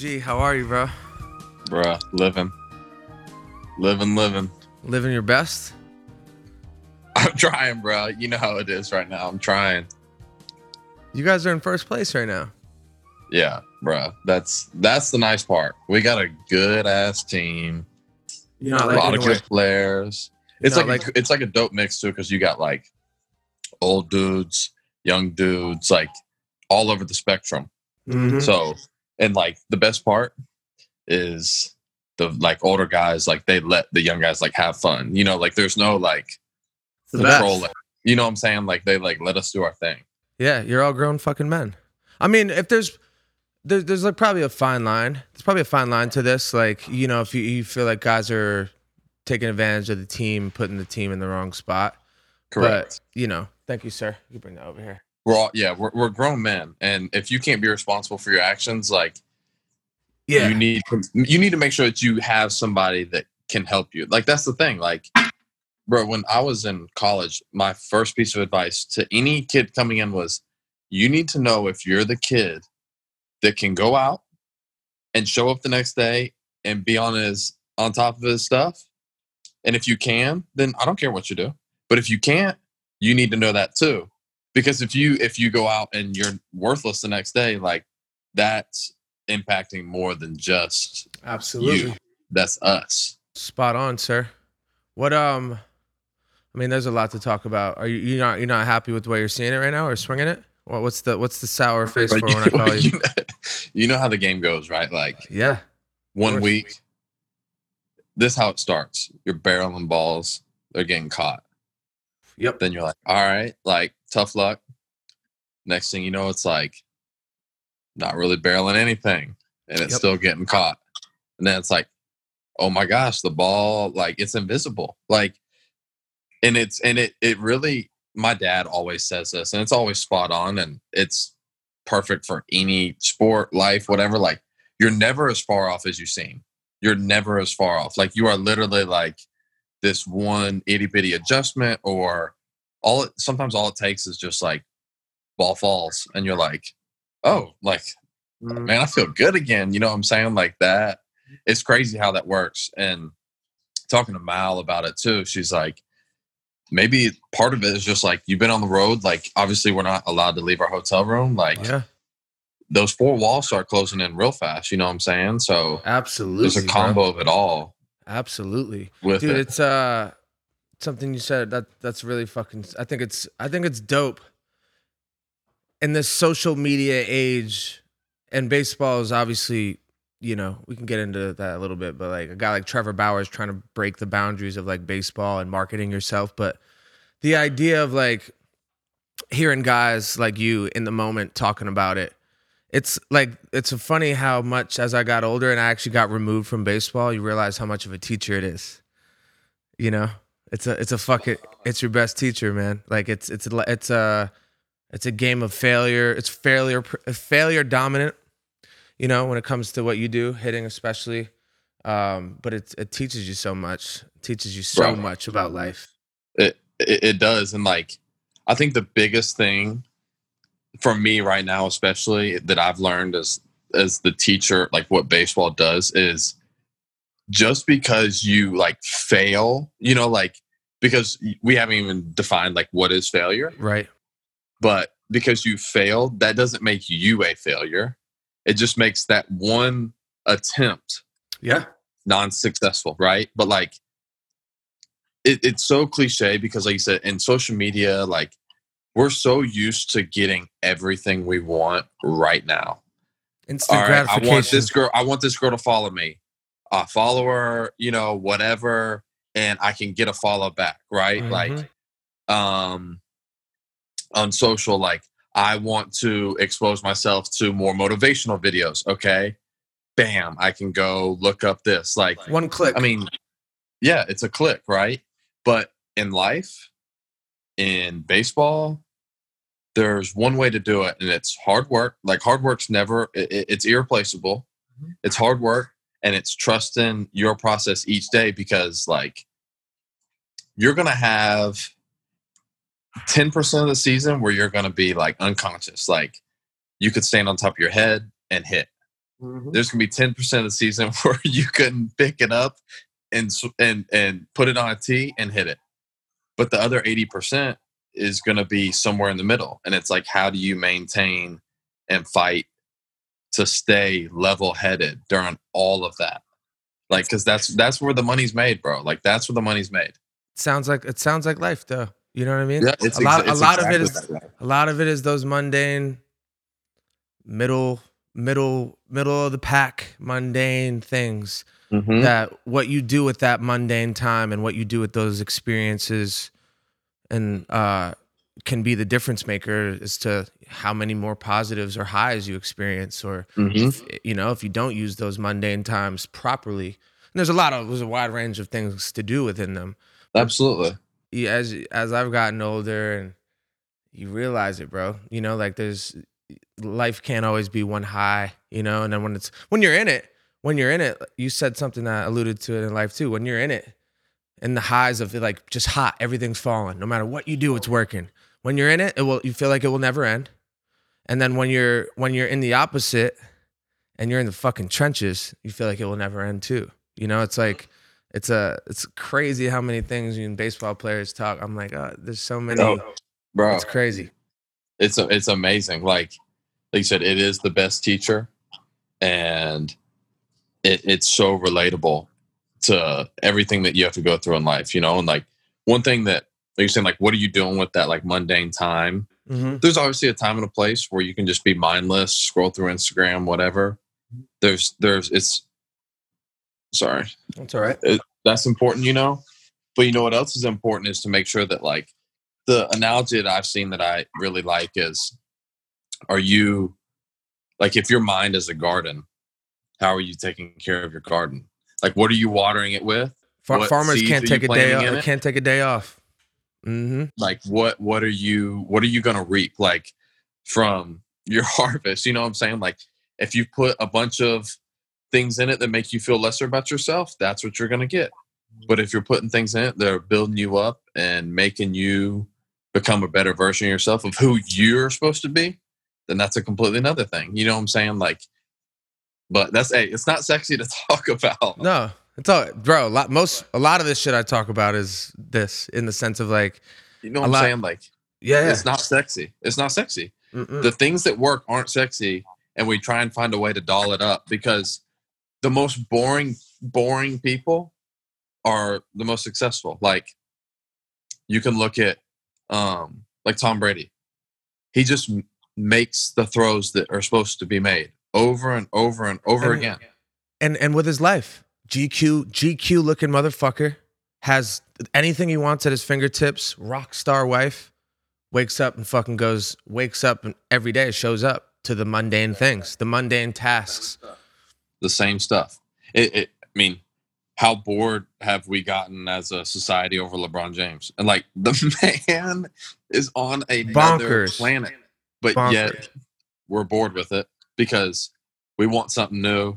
G, how are you, bro? Bruh, living. Living, living. Living your best? I'm trying, bro. You know how it is right now. I'm trying. You guys are in first place right now. Yeah, bro. That's that's the nice part. We got a good ass team. You're a not lot of good players. It's like, a, it's like a dope mix too, because you got like old dudes, young dudes, like all over the spectrum. Mhm. So, and like the best part is the like older guys, like they let the young guys like have fun. You know, like there's no like The. You know what I'm saying? Like they like let us do our thing. Yeah, you're all grown fucking men. I mean, if there's there's there's like probably a fine line. There's probably a fine line to this. Like, you know, if you, you feel like guys are taking advantage of the team, putting the team in the wrong spot. Correct. But, you know, thank you, sir. You bring that over here. We're all yeah, we're we're grown men, and if you can't be responsible for your actions, like Yeah. you need to, you need to make sure that you have somebody that can help you. Like that's the thing. Like, bro, when I was in college, my first piece of advice to any kid coming in was, you need to know if you're the kid that can go out and show up the next day and be on his on top of his stuff. And if you can, then I don't care what you do. But if you can't, you need to know that too. Because if you if you go out and you're worthless the next day, like that's impacting more than just Absolutely. you. That's us. Spot on, sir. What um I mean, there's a lot to talk about. Are you you not you're not happy with the way you're seeing it right now or swinging it? Well, what's the what's the sour face for But when I call you? you, know, you know how the game goes, right? Like Yeah. one week, this is how it starts. You're barreling balls, they're getting caught. Yep. Then you're like, all right, like tough luck. Next thing you know, it's like not really barreling anything and it's Yep. still getting caught. And then it's like, oh my gosh, the ball, like it's invisible. Like, and it's, and it, it really, my dad always says this and it's always spot on and it's perfect for any sport, life, whatever. Like, you're never as far off as you seem. You're never as far off. Like, you are literally like, this one itty bitty adjustment or all it sometimes all it takes is just like ball falls and you're like oh like Mm. man i feel good again you know what i'm saying like that it's crazy how that works and talking to mal about it too she's like maybe part of it is just like you've been on the road like obviously we're not allowed to leave our hotel room like Yeah. those four walls start closing in real fast you know what i'm saying so Absolutely. there's a bro. combo of it all Absolutely. with Dude, it it's uh something you said that that's really fucking I think it's I think it's dope. In this social media age and baseball is obviously, you know, we can get into that a little bit, but like a guy like Trevor Bauer is trying to break the boundaries of like baseball and marketing yourself, but the idea of like hearing guys like you in the moment talking about it it's like it's funny how much as I got older and I actually got removed from baseball, you realize how much of a teacher it is. You know, it's a it's a fucking it's your best teacher, man. Like it's it's a, it's a it's a game of failure. It's failure failure dominant. You know, when it comes to what you do, hitting especially. Um, but it it teaches you so much. It teaches you so Right. much about life. it, it it does and like i think the biggest thing for me right now especially that i've learned as as the teacher like what baseball does is just because you like fail you know like because we haven't even defined like what is failure. Right. but because you failed that doesn't make you a failure. It just makes that one attempt Yeah. non-successful right? But like it, it's so cliche because like you said in social media like we're so used to getting everything we want right now. Instant all right i want this girl i want this girl to follow me uh follower, you know whatever and i can get a follow back right Mhm. like um on social like i want to expose myself to more motivational videos okay bam i can go look up this like One click. I mean, yeah, it's a click, right? But in life, in baseball, there's one way to do it, and it's hard work. Like hard work's never, it, it- it's irreplaceable. Mhm. It's hard work, and it's trusting your process each day because, like, you're gonna have ten percent of the season where you're gonna be like unconscious. Like, you could stand on top of your head and hit. Mm-hmm. there's gonna be 10% of the season where you couldn't pick it up and and and put it on a tee and hit it. But the other 80% is gonna be somewhere in the middle. And it's like, how do you maintain and fight to stay level headed during all of that? Like, cause that's that's where the money's made, bro. Like that's where the money's made. Sounds like it sounds like life, though. You know what I mean? it's a lot. exa- a lot of exactly is a lot of it is those mundane, middle, middle, middle of the pack, mundane things. Mhm. that what you do with that mundane time and what you do with those experiences and uh can be the difference maker as to how many more positives or highs you experience or Mhm. if, you know if you don't use those mundane times properly and there's a lot of there's a wide range of things to do within them Absolutely. you- as as I've gotten older and you realize it, bro. You know, like there's life can't always be one high, you know, and then when it's when you're in it, when you're in it, you said something that alluded to it in life too. When you're in it, and the highs of it, like just hot, everything's falling. No matter what you do, it's working. When you're in it, it will you feel like it will never end. And then when you're when you're in the opposite and you're in the fucking trenches, you feel like it will never end too. You know, it's like it's a it's crazy how many things you and baseball players talk. I'm like, oh, there's so many. Oh, Bro. It's crazy. it's it's amazing. Like like you said, it is the best teacher, and it, it's so relatable to everything that you have to go through in life. You know, and like one thing that you're saying, like, what are you doing with that like mundane time? hmm There's obviously a time and a place where you can just be mindless, scroll through Instagram, whatever. There's there's it's sorry That's all right. that's important, you know. But you know what else is important is to make sure that like the analogy that I've seen that I really like is are you like if your mind is a garden, how are you taking care of your garden? Like what are you watering it with? Far- farmers can't take a day off. Can't take a day off. Hmm Like what what are you what are you gonna reap like from your harvest? You know what I'm saying? Like if you put a bunch of things in it that make you feel lesser about yourself, that's what you're gonna get. But if you're putting things in it that are building you up and making you become a better version of yourself of who you're supposed to be, then that's a completely another thing. You know what I'm saying? Like, but that's hey, it's not sexy to talk about. No, it's all, bro. A lot, most, a lot of this shit I talk about is this in the sense of like, You know what I'm lot- saying? Like, yeah, yeah. it's not sexy. It's not sexy. Mm-mm. The things that work aren't sexy, and we try and find a way to doll it up because the most boring, boring people are the most successful. Like, you can look at, um, like Tom Brady. He just makes the throws that are supposed to be made over and over and over And- again. and and with his life, GQ, GQ looking motherfucker has anything he wants at his fingertips. Rock star wife wakes up and fucking goes, wakes up and every day shows up to the mundane things, the mundane tasks. the same stuff. It, it, I mean, how bored have we gotten as a society over LeBron James? And like the man is on another Bonkers. planet, but Bonkers. yet we're bored with it because we want something new.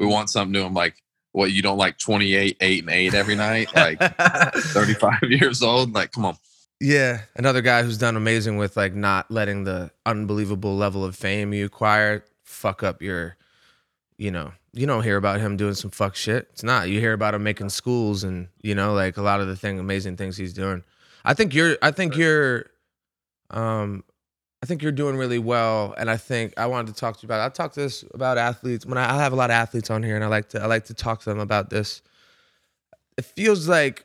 We want something new. I'm like, what? You don't like 28, eight, and eight every night? Like 35 years old? Like, come on. Yeah, another guy who's done amazing with like not letting the unbelievable level of fame you acquire fuck up your, you know, you don't hear about him doing some fuck shit. It's not. You hear about him making schools and you know like a lot of the thing amazing things he's doing. I think you're. I think you're. Um, I think you're doing really well, and I think I wanted to talk to you about. I talk to this about athletes when I, I have a lot of athletes on here, and I like to I like to talk to them about this. It feels like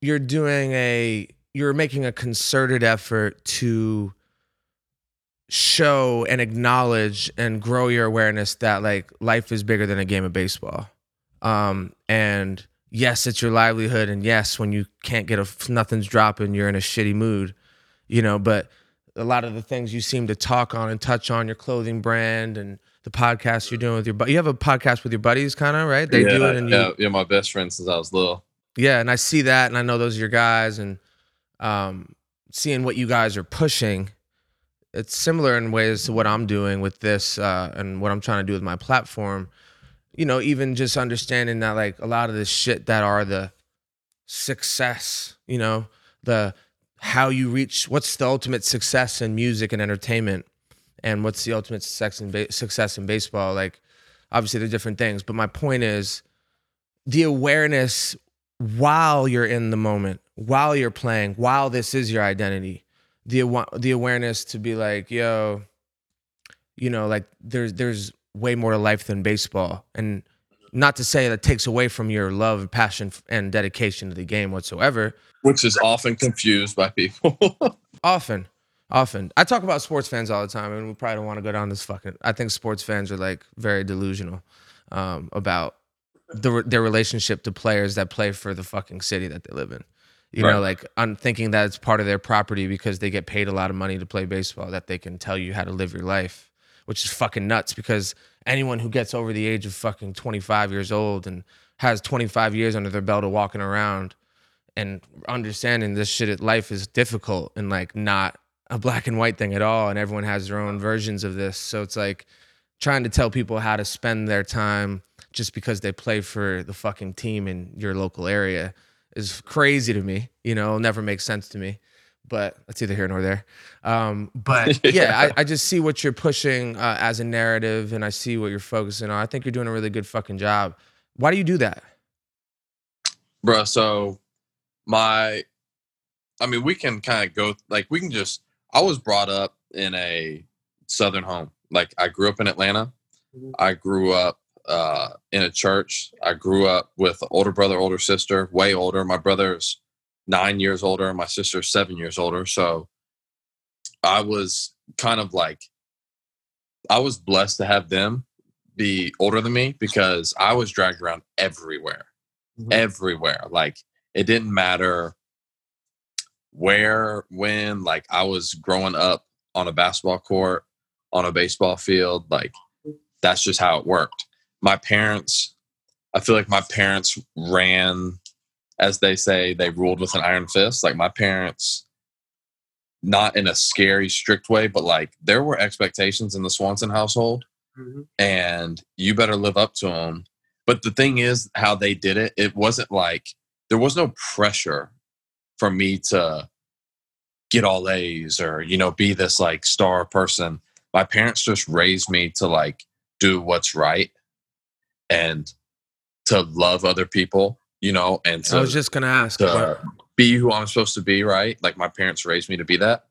you're doing a you're making a concerted effort to show and acknowledge and grow your awareness that like life is bigger than a game of baseball um and yes it's your livelihood and yes when you can't get a nothing's dropping you're in a shitty mood you know but a lot of the things you seem to talk on and touch on your clothing brand and the podcast you're doing with your but you have a podcast with your buddies kind of right they yeah, do it and you yeah, yeah, my best friend since I was little. yeah, and I see that, and I know those are your guys, and um, seeing what you guys are pushing, it's similar in ways to what I'm doing with this uh, and what I'm trying to do with my platform. You know, even just understanding that like a lot of the shit that are the success, you know, the how you reach what's the ultimate success in music and entertainment, and what's the ultimate success in ba- success in baseball, like Obviously, they're different things, but my point is the awareness while you're in the moment, while you're playing, while this is your identity. The the awareness to be like, yo, you know, like there's there's way more to life than baseball, and not to say that takes away from your love, passion, and dedication to the game whatsoever. which is often confused by people. Often, often. I talk about sports fans all the time, and we probably don't want to go down this fucking. I think sports fans are like very delusional um, about the, their relationship to players that play for the fucking city that they live in. You know, like I'm thinking that it's part of their property because they get paid a lot of money to play baseball, that they can tell you how to live your life, which is fucking nuts because anyone who gets over the age of fucking 25 years old and has 25 years under their belt of walking around and understanding this shit life is difficult and like not a black and white thing at all and everyone has their own versions of this. So it's like trying to tell people how to spend their time just because they play for the fucking team in your local area is crazy to me you know? It'll never make sense to me but that's either here nor there um, but yeah I, I just see what you're pushing uh, as a narrative and i see what you're focusing on i think you're doing a really good fucking job why do you do that Bruh, so my I mean, we can kind of go like we can just I was brought up in a southern home. Like I grew up in Atlanta. Mhm. I grew up uh in a church. I grew up with an older brother, older sister, way older. My brother's 9 years older, my sister's 7 years older. So I was kind of like I was blessed to have them be older than me because I was dragged around everywhere Mhm. everywhere. Like it didn't matter where, when, like I was growing up on a basketball court, on a baseball field, like that's just how it worked. My parents, I feel like my parents ran, as they say, they ruled with an iron fist. Like my parents, not in a scary, strict way, but like there were expectations in the Swanson household mm-hmm. and you better live up to them. But the thing is, how they did it, it wasn't like there was no pressure for me to get all A's or, you know, be this like star person. My parents just raised me to like do what's right and to love other people, you know, and to, i was just gonna ask to but- be who I'm supposed to be, right? Like my parents raised me to be that.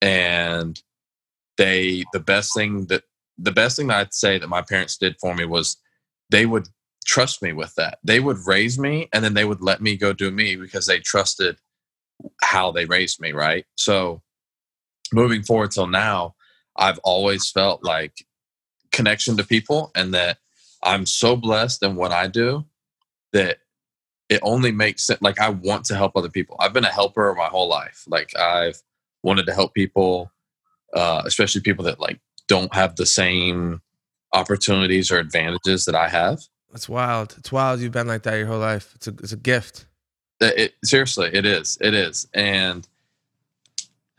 And they the best thing that the best thing that I'd say that my parents did for me was they would trust me with that. They would raise me and then they would let me go do me because they trusted how they raised me, right? So moving forward till now, I've always felt like connection to people and that I'm so blessed in what I do that it only makes sense. Like I want to help other people. I've been a helper my whole life. Like I've wanted to help people, uh, especially people that like don't have the same opportunities or advantages that I have. It's wild. It's wild. You've been like that your whole life. It's a it's a gift. It, it- seriously, it is. It is. And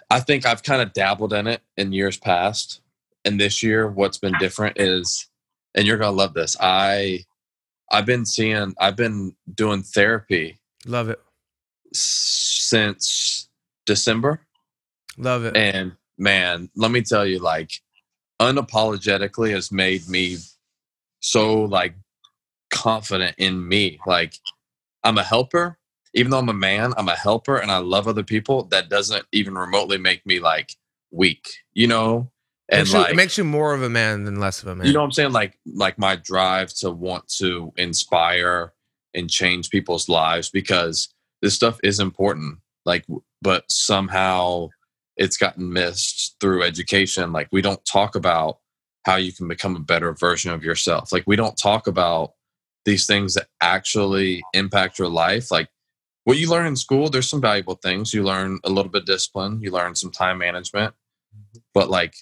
I think I've kind of dabbled in it in years past. And this year, what's been different is, and you're gonna love this. I, I've been seeing, I've been doing therapy Love it. since December. Love it. And man, let me tell you, like, unapologetically has made me so like confident in me. Like, I'm a helper. Even though I'm a man, I'm a helper and I love other people. That doesn't even remotely make me like weak, you know? And makes you, it makes you more of a man than less of a man. you know what I'm saying? Like, like my drive to want to inspire and change people's lives because this stuff is important. Like, but somehow it's gotten missed through education. Like, we don't talk about how you can become a better version of yourself. Like, we don't talk about these things that actually impact your life. Like, what you learn in school, there's some valuable things. You learn a little bit of discipline, you learn some time management, mm-hmm. but like,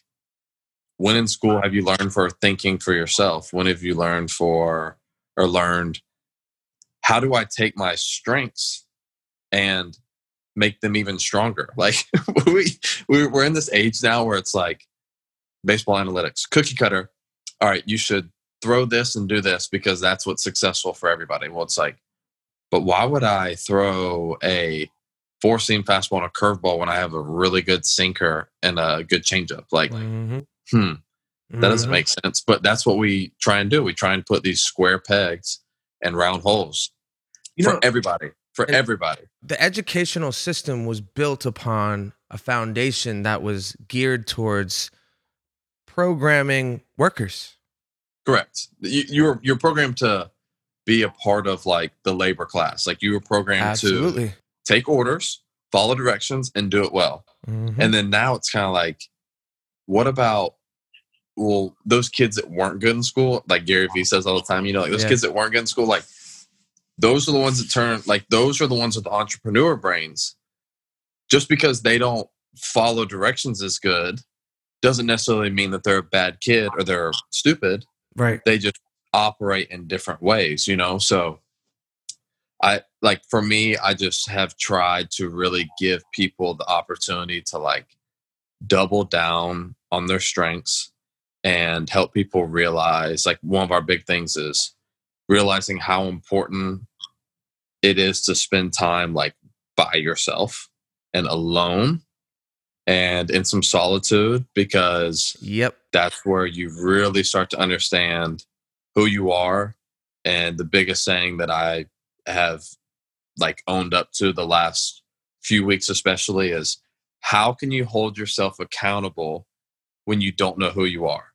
when in school have you learned for thinking for yourself? When have you learned for or learned how do I take my strengths and make them even stronger? Like we we- we're in this age now where it's like baseball analytics, cookie cutter. All right, you should throw this and do this because that's what's successful for everybody. Well, it's like, but why would I throw a four seam fastball and a curveball when I have a really good sinker and a good changeup? Like Mhm. Hmm That doesn't Mhm. make sense. But that's what we try and do. We try and put these square pegs and round holes you for know everybody. For everybody. the educational system was built upon a foundation that was geared towards programming workers. Correct. You, you're you're programmed to be a part of like the labor class. Like you were programmed to take orders, follow directions, and do it well. Mhm. And then now it's kind of like, what about well, those kids that weren't good in school, like Gary Vee says all the time, you know, like those Yeah. kids that weren't good in school, like those are the ones that turn like those are the ones with the entrepreneur brains. Just because they don't follow directions as good doesn't necessarily mean that they're a bad kid or they're stupid right. they just operate in different ways you know so i like for me i just have tried to really give people the opportunity to like double down on their strengths and help people realize like one of our big things is realizing how important it is to spend time like by yourself and alone and in some solitude because Yep. that's where you really start to understand who you are and the biggest saying that i have like owned up to the last few weeks especially is how can you hold yourself accountable when you don't know who you are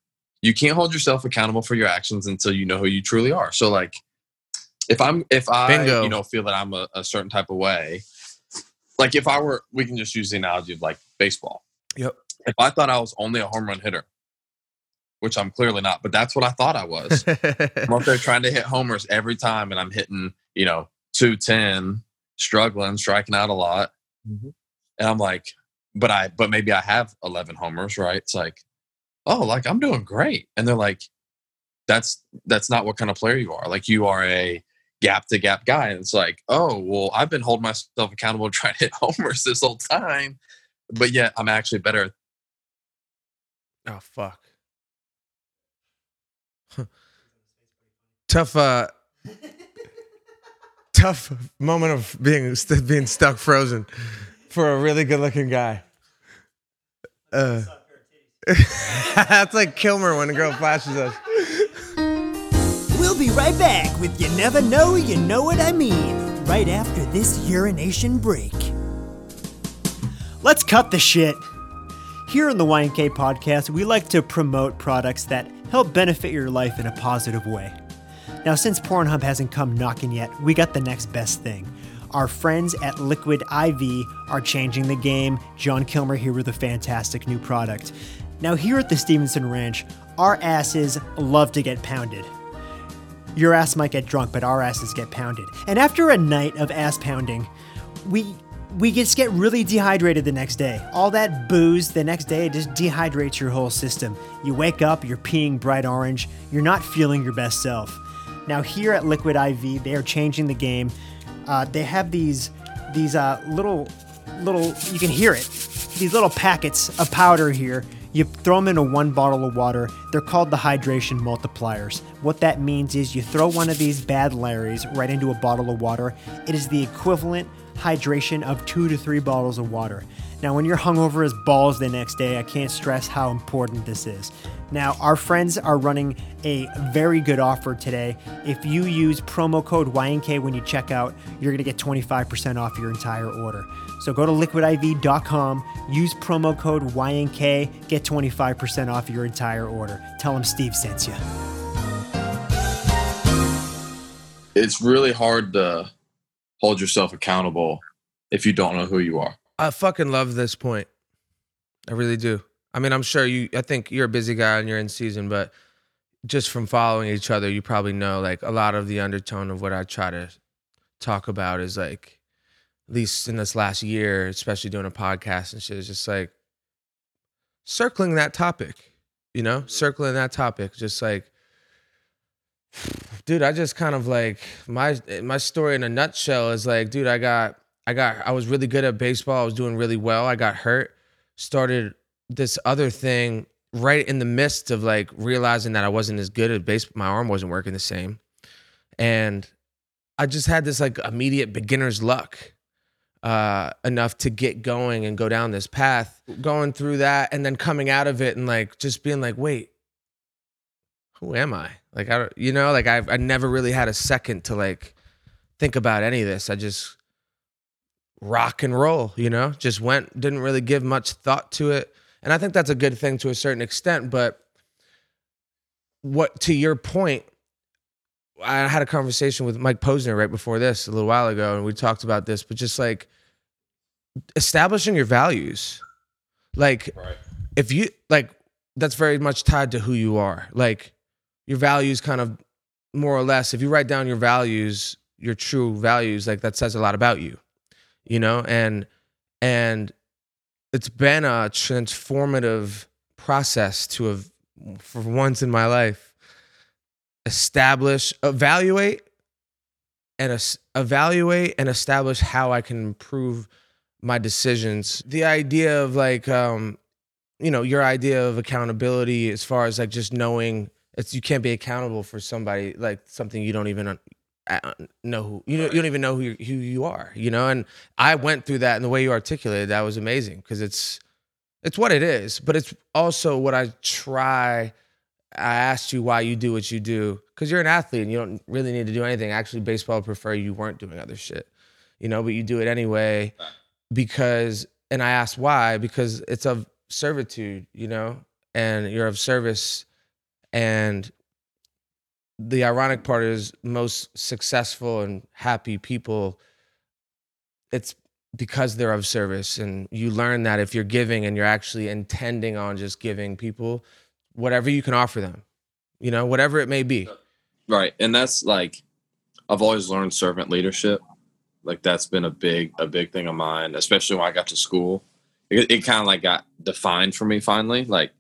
you can't hold yourself accountable for your actions until you know who you truly are so like if i'm if i Bingo. you know feel that i'm a, a certain type of way like if i were we can just use the analogy of like baseball Yep. if i thought i was only a home run hitter which i'm clearly not but that's what i thought i was i'm up there trying to hit homers every time and i'm hitting you know 210 struggling striking out a lot Mhm. and i'm like but i but maybe i have 11 homers right? It's like oh like i'm doing great. And they're like that's that's not what kind of player you are. Like you are a gap to gap guy. And it's like oh well i've been holding myself accountable trying to hit homers this whole time but yet i'm actually better oh fuck. tough uh tough moment of being being stuck frozen for a really good looking guy. Uh, that's like Kilmer when a girl flashes us. We'll be right back with You Never Know, You Know What I Mean, right after this urination break. Let's cut the shit. Here on the YNK podcast, we like to promote products that help benefit your life in a positive way. Now, since Pornhub hasn't come knocking yet, we got the next best thing. Our friends at Liquid IV are changing the game. John Kilmer here with a fantastic new product. Now, here at the Stevenson Ranch, our asses love to get pounded. Your ass might get drunk, but our asses get pounded. And after a night of ass pounding, we we just get really dehydrated the next day. All that booze the next day just dehydrates your whole system. You wake up, you're peeing bright orange, you're not feeling your best self. Now here at Liquid IV, they are changing the game. Uh, they have these these uh, little little you can hear it. These little packets of powder here. You throw them into one bottle of water. They're called the hydration multipliers. What that means is you throw one of these bad Larrys right into a bottle of water. It is the equivalent hydration of two to three bottles of water. Now, when you're hungover as balls the next day, I can't stress how important this is. Now, our friends are running a very good offer today. If you use promo code YNK when you check out, you're going to get 25% off your entire order. So go to liquidiv.com, use promo code YNK, get 25% off your entire order. Tell them Steve sent you. it's really hard to hold yourself accountable if you don't know who you are I fucking love this point. I really do. I mean, I'm sure you. I think you're a busy guy and you're in season, but just from following each other, you probably know like a lot of the undertone of what I try to talk about is like, at least in this last year, especially doing a podcast and shit, is just like circling that topic. You know, circling that topic, just like dude i just kind of like my my story in a nutshell is like dude i got i got i was really good at baseball. I was doing really well. I got hurt. Started this other thing right in the midst of like realizing that i wasn't as good at baseball my arm wasn't working the same. And i just had this like immediate beginner's luck uh enough to get going and go down this path going through that and then coming out of it and like just being like wait who am I? Like I don't, you know, like I I never really had a second to like think about any of this. I just rock and roll, you know, just went, didn't really give much thought to it. And I think that's a good thing to a certain extent. But what, to your point, I had a conversation with Mike Posner right before this a little while ago, and we talked about this, but just like establishing your values. Like, Right. if you, like, that's very much tied to who you are. Like, your values kind of more or less, if you write down your values, your true values, like that says a lot about you, you know? And, and it's been a transformative process to have, for once in my life, establish, evaluate, and evaluate and establish how I can improve my decisions. The idea of like, um, you know, your idea of accountability as far as like just knowing it's you can't be accountable for somebody like something you don't even know who you, don't- you don't even know who you, who you are, you know. And I went through that, and the way you articulated that was amazing because it's it's what it is, but it's also what I try. I asked you why you do what you do because you're an athlete and you don't really need to do anything. Actually, baseball would prefer you weren't doing other shit, you know, but you do it anyway because, and I asked why because it's of servitude, you know, and you're of service. And the ironic part is most successful and happy people, it's because they're of service. And you learn that if you're giving and you're actually intending on just giving people whatever you can offer them, you know, whatever it may be. Right. And that's like I've always learned servant leadership. Like that's been a big a big thing of mine, especially when I got to school. It, it kind of like got defined for me finally, like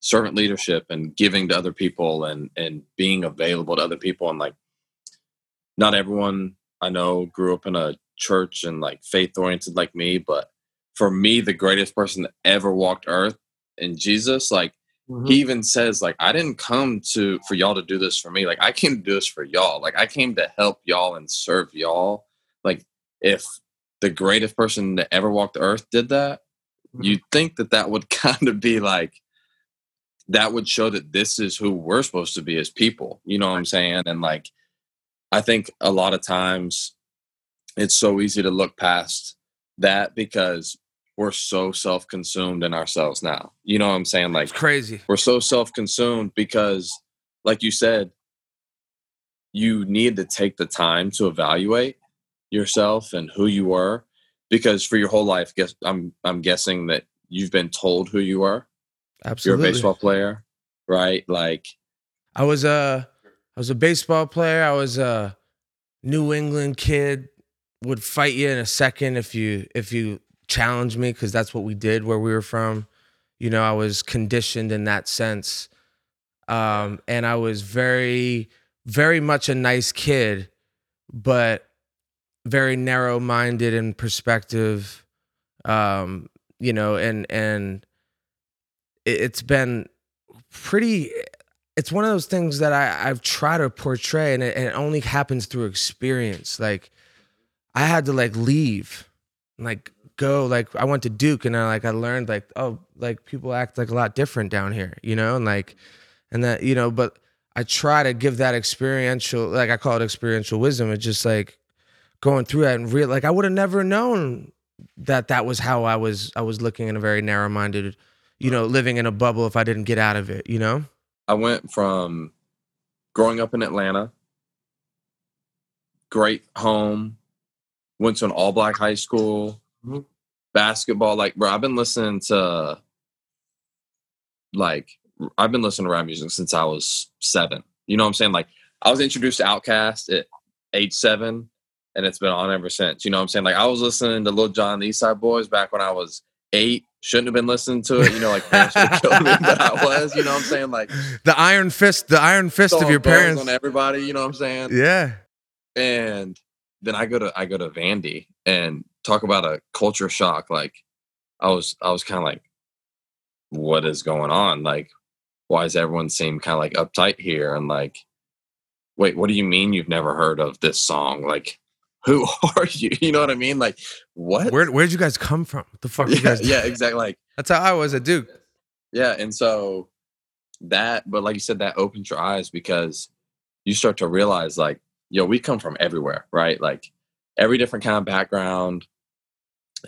servant leadership and giving to other people and and being available to other people. And like not everyone I know grew up in a church and like faith oriented like me, but for me the greatest person that ever walked earth in Jesus, like he mm-hmm. even says like i didn't come to for y'all to do this for me. Like i came to do this for y'all. Like i came to help y'all and serve y'all. Like if the greatest person that ever walked the earth did that mm-hmm. you'd think that that would kind of be like that would show that this is who we're supposed to be as people you know what i'm saying? And like i think a lot of times it's so easy to look past that because we're so self-consumed in ourselves now you know what i'm saying? Like It's crazy. we're so self-consumed because like you said you need to take the time to evaluate yourself and who you are because for your whole life guess i'm i'm guessing that you've been told who you are Absolutely. you're a baseball player right like I was a I was a baseball player. I was a New England kid. Would fight you in a second if you if you challenged me because that's what we did where we were from. You know, I was conditioned in that sense, um, and I was very very much a nice kid, but very narrow minded in perspective. Um, you know, and and it's been pretty it's one of those things that I, I've tried to portray and it, and it only happens through experience. Like I had to like leave, like go, like I went to Duke and I like I learned like, oh, like people act like a lot different down here, you know? And like and that, you know, but I try to give that experiential like I call it experiential wisdom. It's just like going through that and real like I would have never known that that was how I was I was looking in a very narrow minded, you know, living in a bubble if I didn't get out of it, you know? i went from growing up in atlanta great home went to an all black high school Mhm. basketball like bro i've been listening to like i've been listening to rap music since i was seven you know what i'm saying like i was introduced to OutKast at age seven and it's been on ever since you know what i'm saying like i was listening to Lil Jon the East Side Boyz back when i was eight shouldn't have been listening to it you know like parents would kill me but i was you know what i'm saying like the iron fist, the iron fist of your parents. on everybody you know what i'm saying Yeah. and then I go to I go to Vandy and talk about a culture shock. Like I was I was kind of like, what is going on? Like, why does everyone seem kind of like uptight here? And like, wait, what do you mean you've never heard of this song? Like, who are you? You know what I mean? Like, what? Where where'd you guys come from? What the fuck you yeah, guys yeah, exactly. Like, That's how I was at Duke. yeah, and so that, but like you said, that opens your eyes because you start to realize like, yo, we come from everywhere, right? Like every different kind of background.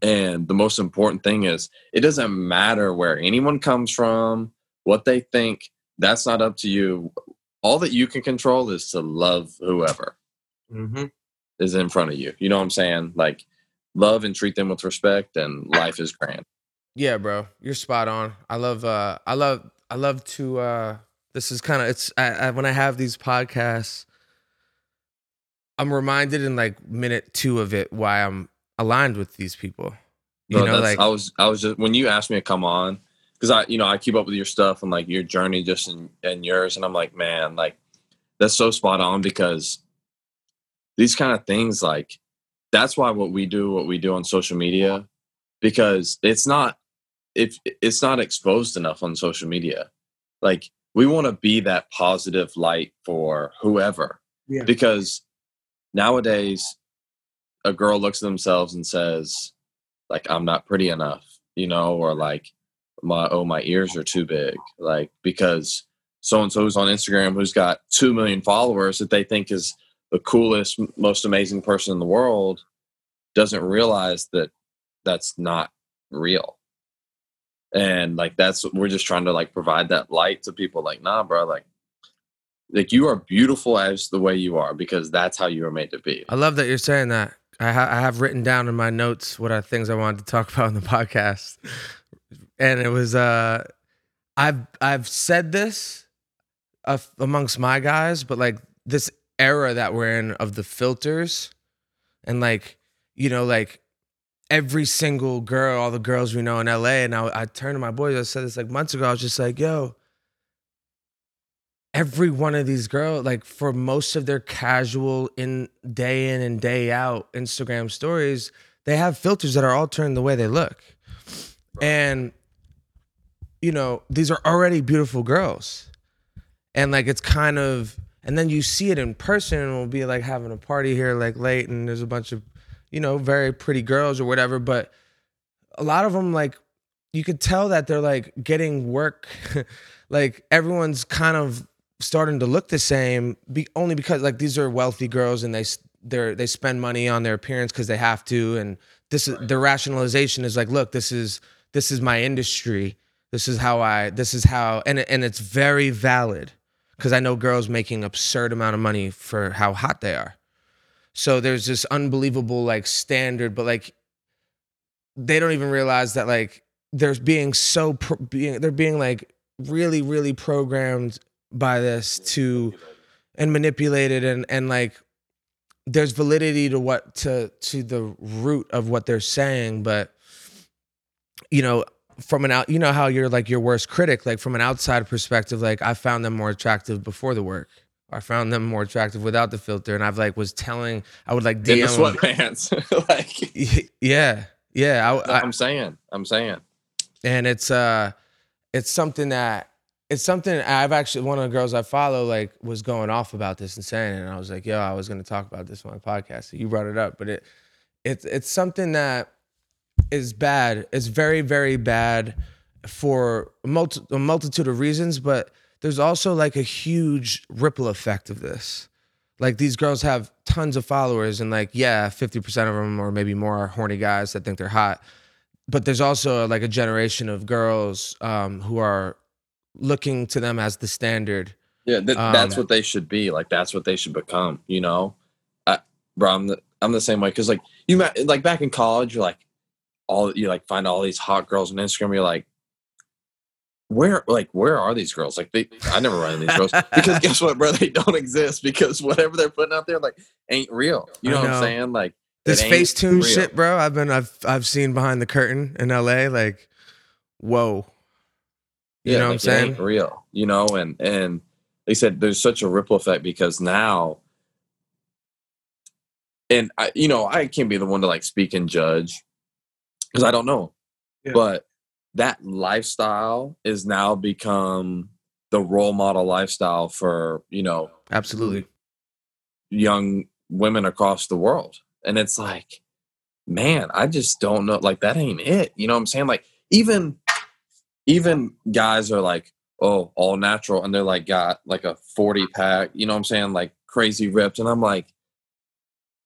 And the most important thing is it doesn't matter where anyone comes from, what they think, that's not up to you. All that you can control is to love whoever Mm-hmm. Is in front of you. You know what I'm saying? Like love and treat them with respect and life is grand. Yeah, bro, you're spot on. I love, uh, I love, I love to. uh This is kind of it's I, I, when I have these podcasts, I'm reminded in like minute two of it why I'm aligned with these people. You No, know, like I was I was just when you asked me to come on because I you know I keep up with your stuff and like your journey just in, and yours and I'm like man like that's so spot on because these kind of things like that's why what we do what we do on social media because it's not if it's not exposed enough on social media like we want to be that positive light for whoever Yeah. because nowadays a girl looks at themselves and says like i'm not pretty enough you know or like my oh my ears are too big like because so and so so's on instagram who's got 2 million followers that they think is the coolest most amazing person in the world doesn't realize that that's not real. And like that's we're just trying to like provide that light to people like nah bro like like you are beautiful as the way you are because that's how you were made to be. I love that you're saying that. I, ha- I have written down in my notes what are things I wanted to talk about in the podcast, and it was uh, I've I've said this uh, amongst my guys, but like this era that we're in of the filters, and like you know like every single girl, all the girls we know in LA, and I I turned to my boys. I said this like months ago. I was just like, yo. Every one of these girls, like for most of their casual in day in and day out Instagram stories, they have filters that are all turned the way they look. And you know, these are already beautiful girls. And like it's kind of and then you see it in person and we'll be like having a party here like late and there's a bunch of, you know, very pretty girls or whatever, but a lot of them like you could tell that they're like getting work. Like everyone's kind of starting to look the same be, only because like these are wealthy girls and they they're they spend money on their appearance because they have to and this is the rationalization is like look this is this is my industry. This is how i this is how and and it's very valid because i know girls making absurd amount of money for how hot they are. So there's this unbelievable like standard but like they don't even realize that like they're being so pro- being they're being like really really programmed by this to and manipulated and and like there's validity to what to to the root of what they're saying but you know from an out you know how you're like your worst critic like from an outside perspective like i found them more attractive before the work. I found them more attractive without the filter and i've like was telling i would like in the DM sweatpants. Like yeah yeah I, i'm saying i'm saying. And it's uh it's something that it's something I've actually one of the girls I follow like was going off about this and saying it, and I was like, yo, I was gonna talk about this on my podcast. So you brought it up, but it it's it's something that is bad. It's very very bad for a, multi- a multitude of reasons, but there's also like a huge ripple effect of this. Like these girls have tons of followers, and like yeah, fifty percent of them or maybe more are horny guys that think they're hot but there's also like a generation of girls um, who are looking to them as the standard. Yeah, th- that's Um, what they should be. Like that's what they should become. You know, I, bro, I'm the I'm the same way because like you ma- like back in college, you're like all you like find all these hot girls on Instagram. You're like, where like where are these girls? Like they, I never run into these girls because guess what, bro? They don't exist because whatever they're putting out there like ain't real. You I know, what. I'm saying? Like This Facetune real. shit, bro. I've been I've I've seen behind the curtain in LA. Like, whoa. You know what I'm it saying? ain't real, you know, and and they said there's such a ripple effect because now, and I, you know, I can't be the one to like speak and judge because I don't know, Yeah. but that lifestyle is now become the role model lifestyle for you know Absolutely. young women across the world, and it's like, man, I just don't know, like that ain't it, you know what I'm saying? Like even even guys are like oh, all natural, and they're like got like a 40 pack, you know what I'm saying? Like crazy ripped. And I'm like,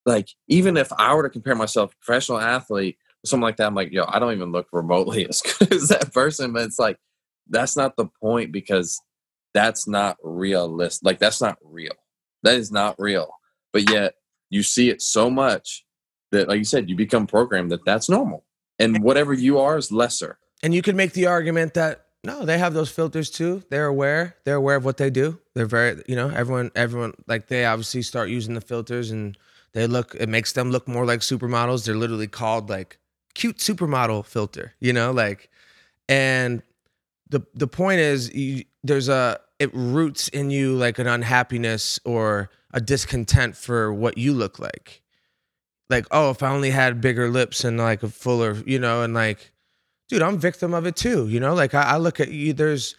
like, even if I were to compare myself professional athlete, something like that, I'm like, yo, I don't even look remotely as good as that person. But it's like, that's not the point because that's not realistic. Like, that's not real. That is not real. But yet, you see it so much that, like you said, you become programmed that that's normal. And whatever you are is lesser. And you could make the argument that no, they have those filters too. They're aware. They're aware of what they do. They're very, you know, everyone, everyone, like they obviously start using the filters and they look. It makes them look more like supermodels. They're literally called like cute supermodel filter. You know, like, and the the point is, you, there's a it roots in you like an unhappiness or a discontent for what you look like. Like, oh, if I only had bigger lips and like a fuller, you know, and like dude, I'm victim of it too. You know, like I, I look at you. There's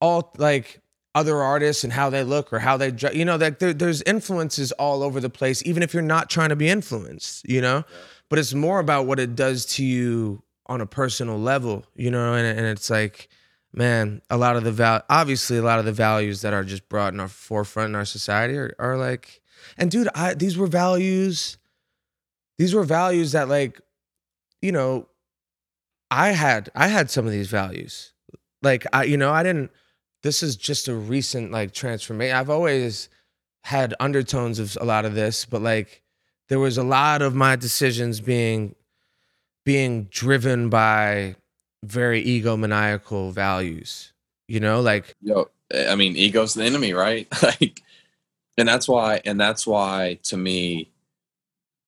all like other artists and how they look or how they, you know, like there, there's influences all over the place, even if you're not trying to be influenced. You know, yeah. But it's more about what it does to you on a personal level. You know, and and it's like. Man, a lot of the val obviously a lot of the values that are just brought in our forefront in our society are, are like and dude, I these were values these were values that like you know I had I had some of these values. Like I you know, I didn't this is just a recent like transformation. I've always had undertones of a lot of this, but like there was a lot of my decisions being being driven by very egomaniacal values. You know, like yo, I mean, ego's the enemy, right? like, and that's why, and that's why, to me,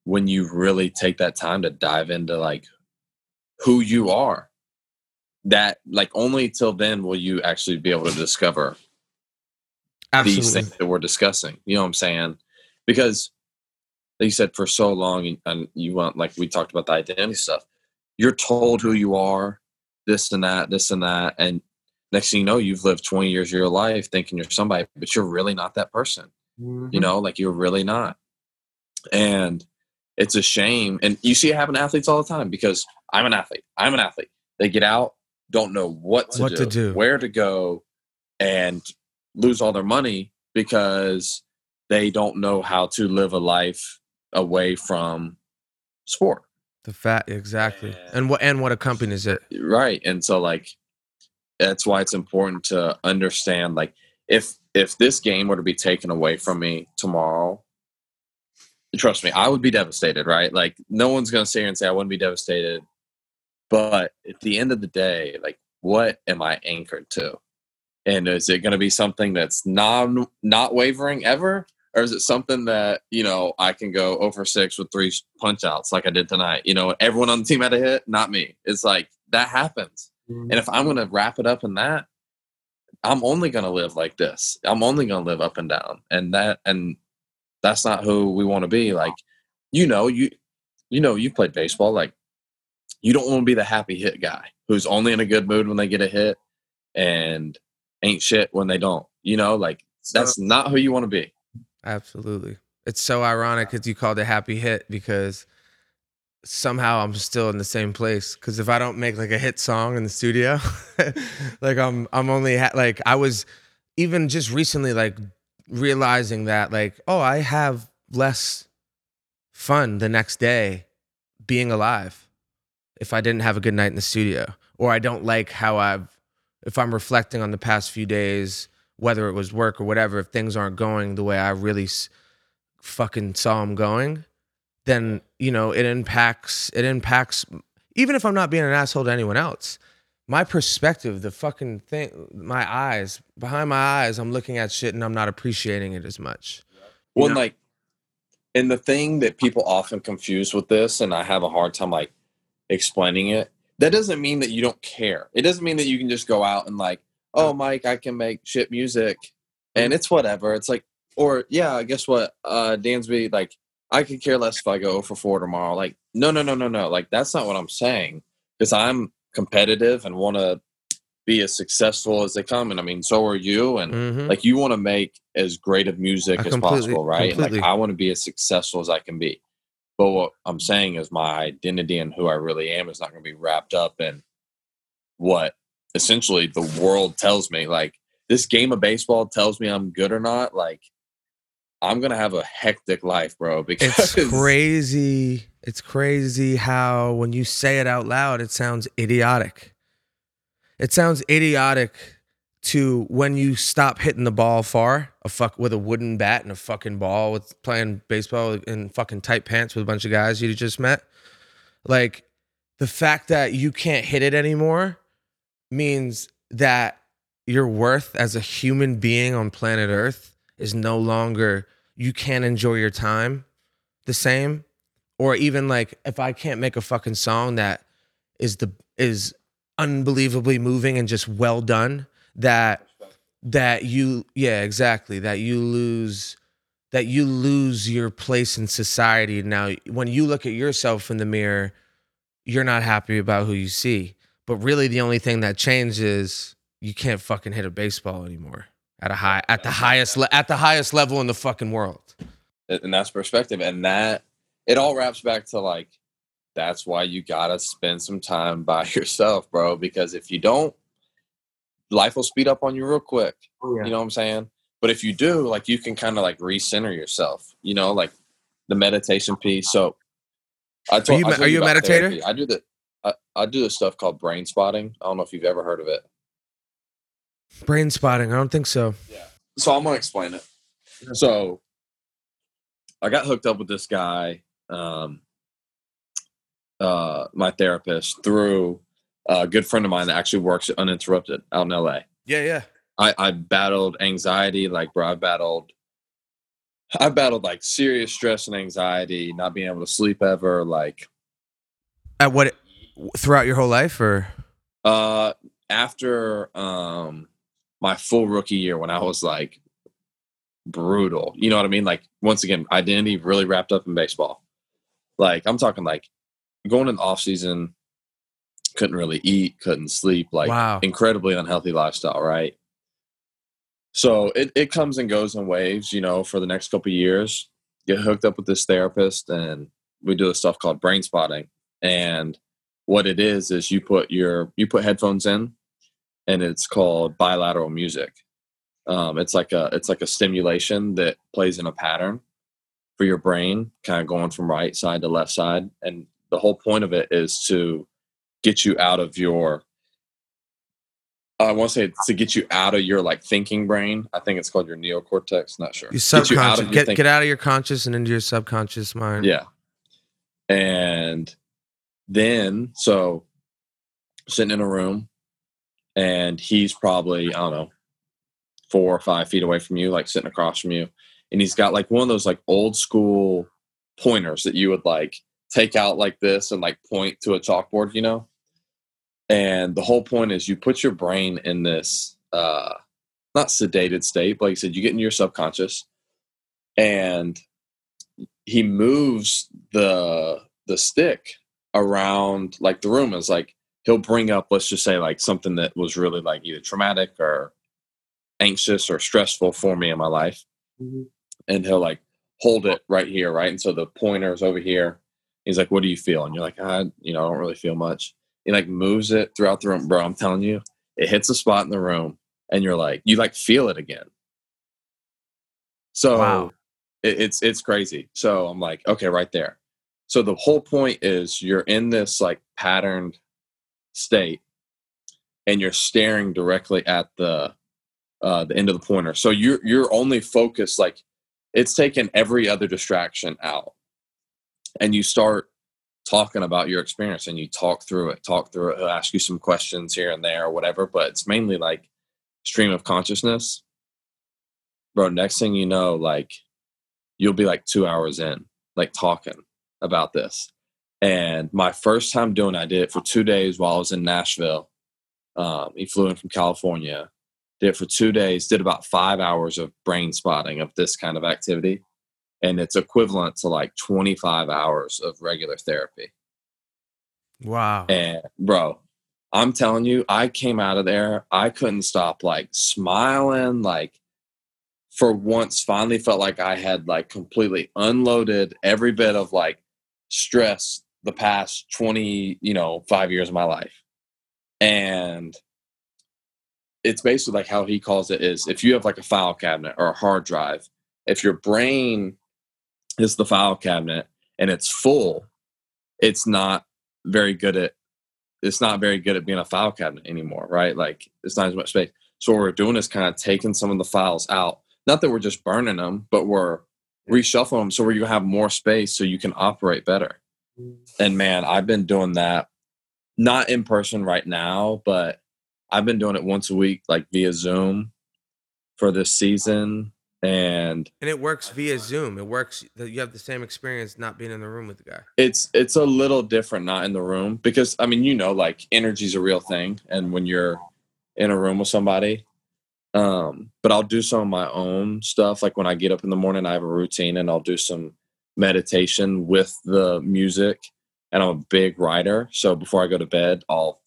when you really take that time to dive into like who you are that like only till then will you actually be able to discover Absolutely. these things that we're discussing you know what i'm saying because like you said for so long and you want like we talked about the identity stuff you're told who you are this and that this and that and next thing you know you've lived 20 years of your life thinking you're somebody but you're really not that person mm-hmm. you know like you're really not and it's a shame and you see it happen to athletes all the time because I'm an athlete. I'm an athlete. They get out, don't know what to, what do, to do, where to go, and lose all their money because they don't know how to live a life away from sport. The fat, exactly, and, and what and what accompanies it, right? And so, like, that's why it's important to understand, like, if if this game were to be taken away from me tomorrow, trust me, I would be devastated, right? Like, no one's gonna sit here and say I wouldn't be devastated but at the end of the day, like, what am I anchored to? And is it going to be something that's non not wavering ever, or is it something that you know I can go over six with three punch outs like I did tonight? You know, everyone on the team had a hit, not me. It's like that happens, mm-hmm. and if I'm going to wrap it up in that, I'm only going to live like this. I'm only going to live up and down, and that and that's not who we want to be. Like, you know, you you know, you've played baseball. Like, you don't want to be the happy hit guy who's only in a good mood when they get a hit and ain't shit when they don't. You know, like that's not who you want to be. Absolutely. It's so ironic that you called it happy hit because somehow I'm still in the same place. Because if I don't make like a hit song in the studio, like I'm I'm only ha- like I was even just recently like realizing that like oh I have less fun the next day being alive if I didn't have a good night in the studio, or I don't like how I've, if I'm reflecting on the past few days, whether it was work or whatever, if things aren't going the way I really s- fucking saw them going, then you know it impacts. It impacts. Even if I'm not being an asshole to anyone else, my perspective, the fucking thing, my eyes behind my eyes, I'm looking at shit and I'm not appreciating it as much. Well, know? like, and the thing that people often confuse with this, and I have a hard time like explaining it, that doesn't mean that you don't care. It doesn't mean that you can just go out and like, oh, Mike, I can make shit music and it's whatever. It's like, or yeah, guess what? Uh, Dansby, like, I could care less if I go for four tomorrow. Like, no, no, no, no, no. Like, that's not what I'm saying because I'm competitive and want to be as successful as they come. And I mean, so are you. And mm-hmm. like, you want to make as great of music as possible, right? Completely. Like, I want to be as successful as I can be. But what I'm saying is my identity and who I really am is not going to be wrapped up in what essentially the world tells me like this game of baseball tells me I'm good or not, like I'm gonna have a hectic life, bro. Because It's crazy. It's crazy how when you say it out loud, it sounds idiotic. It sounds idiotic to when you stop hitting the ball far, a fuck with a wooden bat and a fucking ball with playing baseball in fucking tight pants with a bunch of guys you just met. Like the fact that you can't hit it anymore means that your worth as a human being on planet Earth is no longer you can't enjoy your time the same. Or even like if I can't make a fucking song that is the is unbelievably moving and just well done that that you yeah exactly that you lose that you lose your place in society. Now when you look at yourself in the mirror you're not happy about who you see but really the only thing that changes is you can't fucking hit a baseball anymore at a high at the highest le- at the highest level in the fucking world. And that's perspective and that it all wraps back to like that's why you gotta spend some time by yourself bro because if you don't life will speed up on you real quick. Oh, you know what i'm saying? But if you do like you can kind of like recenter yourself you know like the meditation piece. So i told, you I told are you a meditator? therapy. i do the I, I do this stuff called brain spotting i don't know if you've ever heard of it brain spotting i don't think so Yeah. so I'm gonna explain it. So I got hooked up with this guy, um, uh, my therapist, through a good friend of mine that actually works at Uninterrupted out in LA. yeah yeah I, I battled anxiety, like bro, I battled I battled like serious stress and anxiety, not being able to sleep ever, like at what throughout your whole life or uh after um my full rookie year when I was like brutal. You know what I mean? Like once again, identity really wrapped up in baseball. Like I'm talking like going in the off season, couldn't really eat, couldn't sleep, like wow incredibly unhealthy lifestyle, right? So it, it comes and goes in waves, you know, for the next couple of years. Get hooked up with this therapist and we do this stuff called brain spotting. And what it is is you put your you put headphones in and it's called bilateral music. Um, it's like a it's like a stimulation that plays in a pattern for your brain, kind of going from right side to left side. And the whole point of it is to get you out of your I want to say it's to get you out of your like thinking brain. I think it's called your neocortex. Not sure. your Get you out subconscious of your get, get out of your conscious and into your subconscious mind Yeah. And then, so sitting in a room, and he's probably, I don't know, four or five feet away from you, like sitting across from you. And he's got like one of those like old school pointers that you would like take out like this and like point to a chalkboard, you know? And the whole point is you put your brain in this, uh, not sedated state, but like I said, you get into your subconscious and he moves the the stick around like the room is like he'll bring up let's just say like something that was really like either traumatic or anxious or stressful for me in my life. Mm-hmm. And he'll like hold it right here right? And so the pointer is over here. He's like what do you feel and you're like i you know i don't really feel much. He like moves it throughout the room. Bro i'm telling you it hits a spot in the room and you're like you like feel it again. So Wow. it, it's it's crazy. So i'm like okay right there so the whole point is you're in this like patterned state and you're staring directly at the uh the end of the pointer. So you're you're only focused like it's taken every other distraction out. And you start talking about your experience and you talk through it talk through it he'll ask you some questions here and there or whatever but it's mainly like stream of consciousness. Bro next thing you know like you'll be like two hours in like talking about this and my first time doing it, i did it for two days while i was in nashville um, he flew in from california did it for two days did about five hours of brain spotting of this kind of activity and it's equivalent to like 25 hours of regular therapy wow and bro, I'm telling you, I came out of there. I couldn't stop like smiling. Like for once, finally felt like I had like completely unloaded every bit of like stress the past 20, you know, five years of my life. And it's basically like how he calls it is if you have like a file cabinet or a hard drive, if your brain is the file cabinet and it's full, it's not very good at it's not very good at being a file cabinet anymore, right? Like it's not as much space. So what we're doing is kind of taking some of the files out. Not that we're just burning them, but we're reshuffling them so where you have more space so you can operate better. Mm. And man, I've been doing that not in person right now, but I've been doing it once a week, like via Zoom for this season. And And it works via Zoom. It works that you have the same experience not being in the room with the guy. it's it's a little different not in the room because I mean, you know, like energy's a real thing. And when you're in a room with somebody, um, but I'll do some of my own stuff. Like when I get up in the morning, I have a routine and I'll do some meditation with the music. And I'm a big writer. So before I go to bed, I'll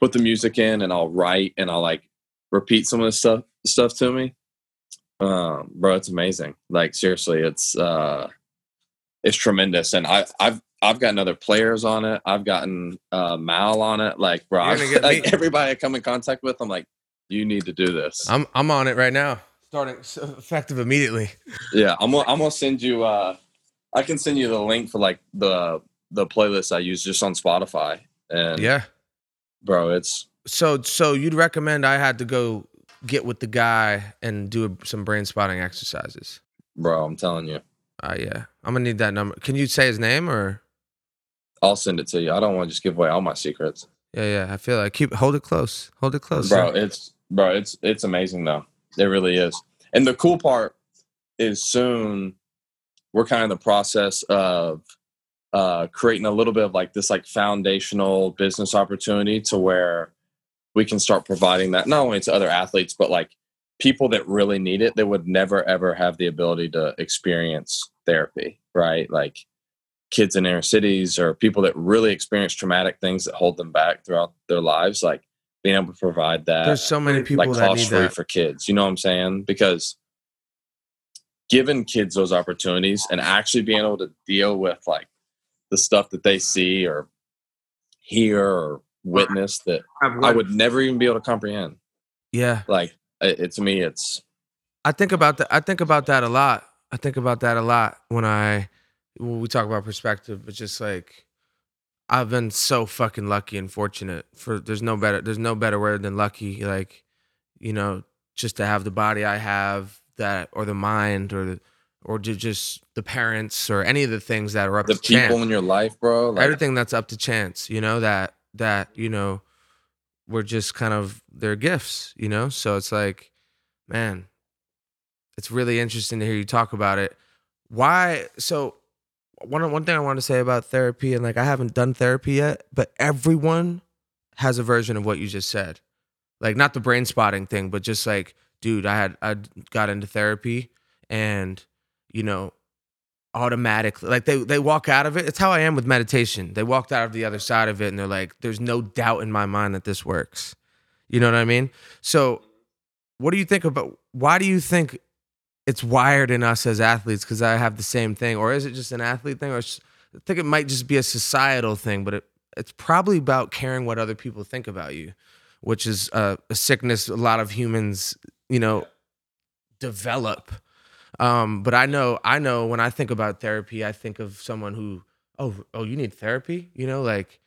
put the music in and I'll write and I'll like repeat some of the stuff stuff to me. Um, bro, it's amazing. Like seriously, it's uh it's tremendous. And I I've I've gotten other players on it. I've gotten uh Mal on it. Like bro, get like, everybody I come in contact with, I'm like, you need to do this. I'm I'm on it right now. Starting effective immediately. Yeah, I'm gonna, I'm gonna send you. Uh, I can send you the link for like the the playlist I use just on Spotify. And Yeah. bro, it's So so you'd recommend I had to go get with the guy and do some brain spotting exercises. bro. I'm telling you, Uh yeah. I'm gonna need that number. Can you say his name or I'll send it to you. I don't want to just give away all my secrets, yeah, yeah. I feel like keep hold it close. Hold it close. bro. sir. It's bro, it's it's amazing though. It really is. And the cool part is soon we're kind of in the process of uh, creating a little bit of like this like foundational business opportunity to where we can start providing that not only to other athletes but like people that really need it that would never ever have the ability to experience therapy right like kids in inner cities or people that really experience traumatic things that hold them back throughout their lives like being able to provide that There's so many people like cost free that. for kids. You know what I'm saying? Because giving kids those opportunities and actually being able to deal with like the stuff that they see or hear or witness that I would never even be able to comprehend. Yeah. Like it, it to me, it's I think about that. I think about that a lot. I think about that a lot when I when we talk about perspective. But just like I've been so fucking lucky and fortunate. For there's no better there's no better word than lucky. Like you know, just to have the body I have, that or the mind, or the or to just the parents, or any of the things that are up the to people chance. in your life, bro. Like, Everything that's up to chance. You know that that you know we're just kind of they're gifts. You know, so it's like, man, it's really interesting to hear you talk about it. Why? So one one thing I want to say about therapy, and like I haven't done therapy yet, but everyone has a version of what you just said. Like not the brain spotting thing, but just like, dude, I had I got into therapy, and you know, automatically like they they walk out of it. It's how I am with meditation. They walked out of the other side of it, and they're like, there's no doubt in my mind that this works. You know what I mean? So, what do you think about? Why do you think it's wired in us as athletes because I have the same thing, or is it just an athlete thing, or I think it might just be a societal thing, but it, it's probably about caring what other people think about you, which is a, a sickness a lot of humans, you know, develop. Um, but I know, I know when I think about therapy, I think of someone who, oh, oh, you need therapy, you know, like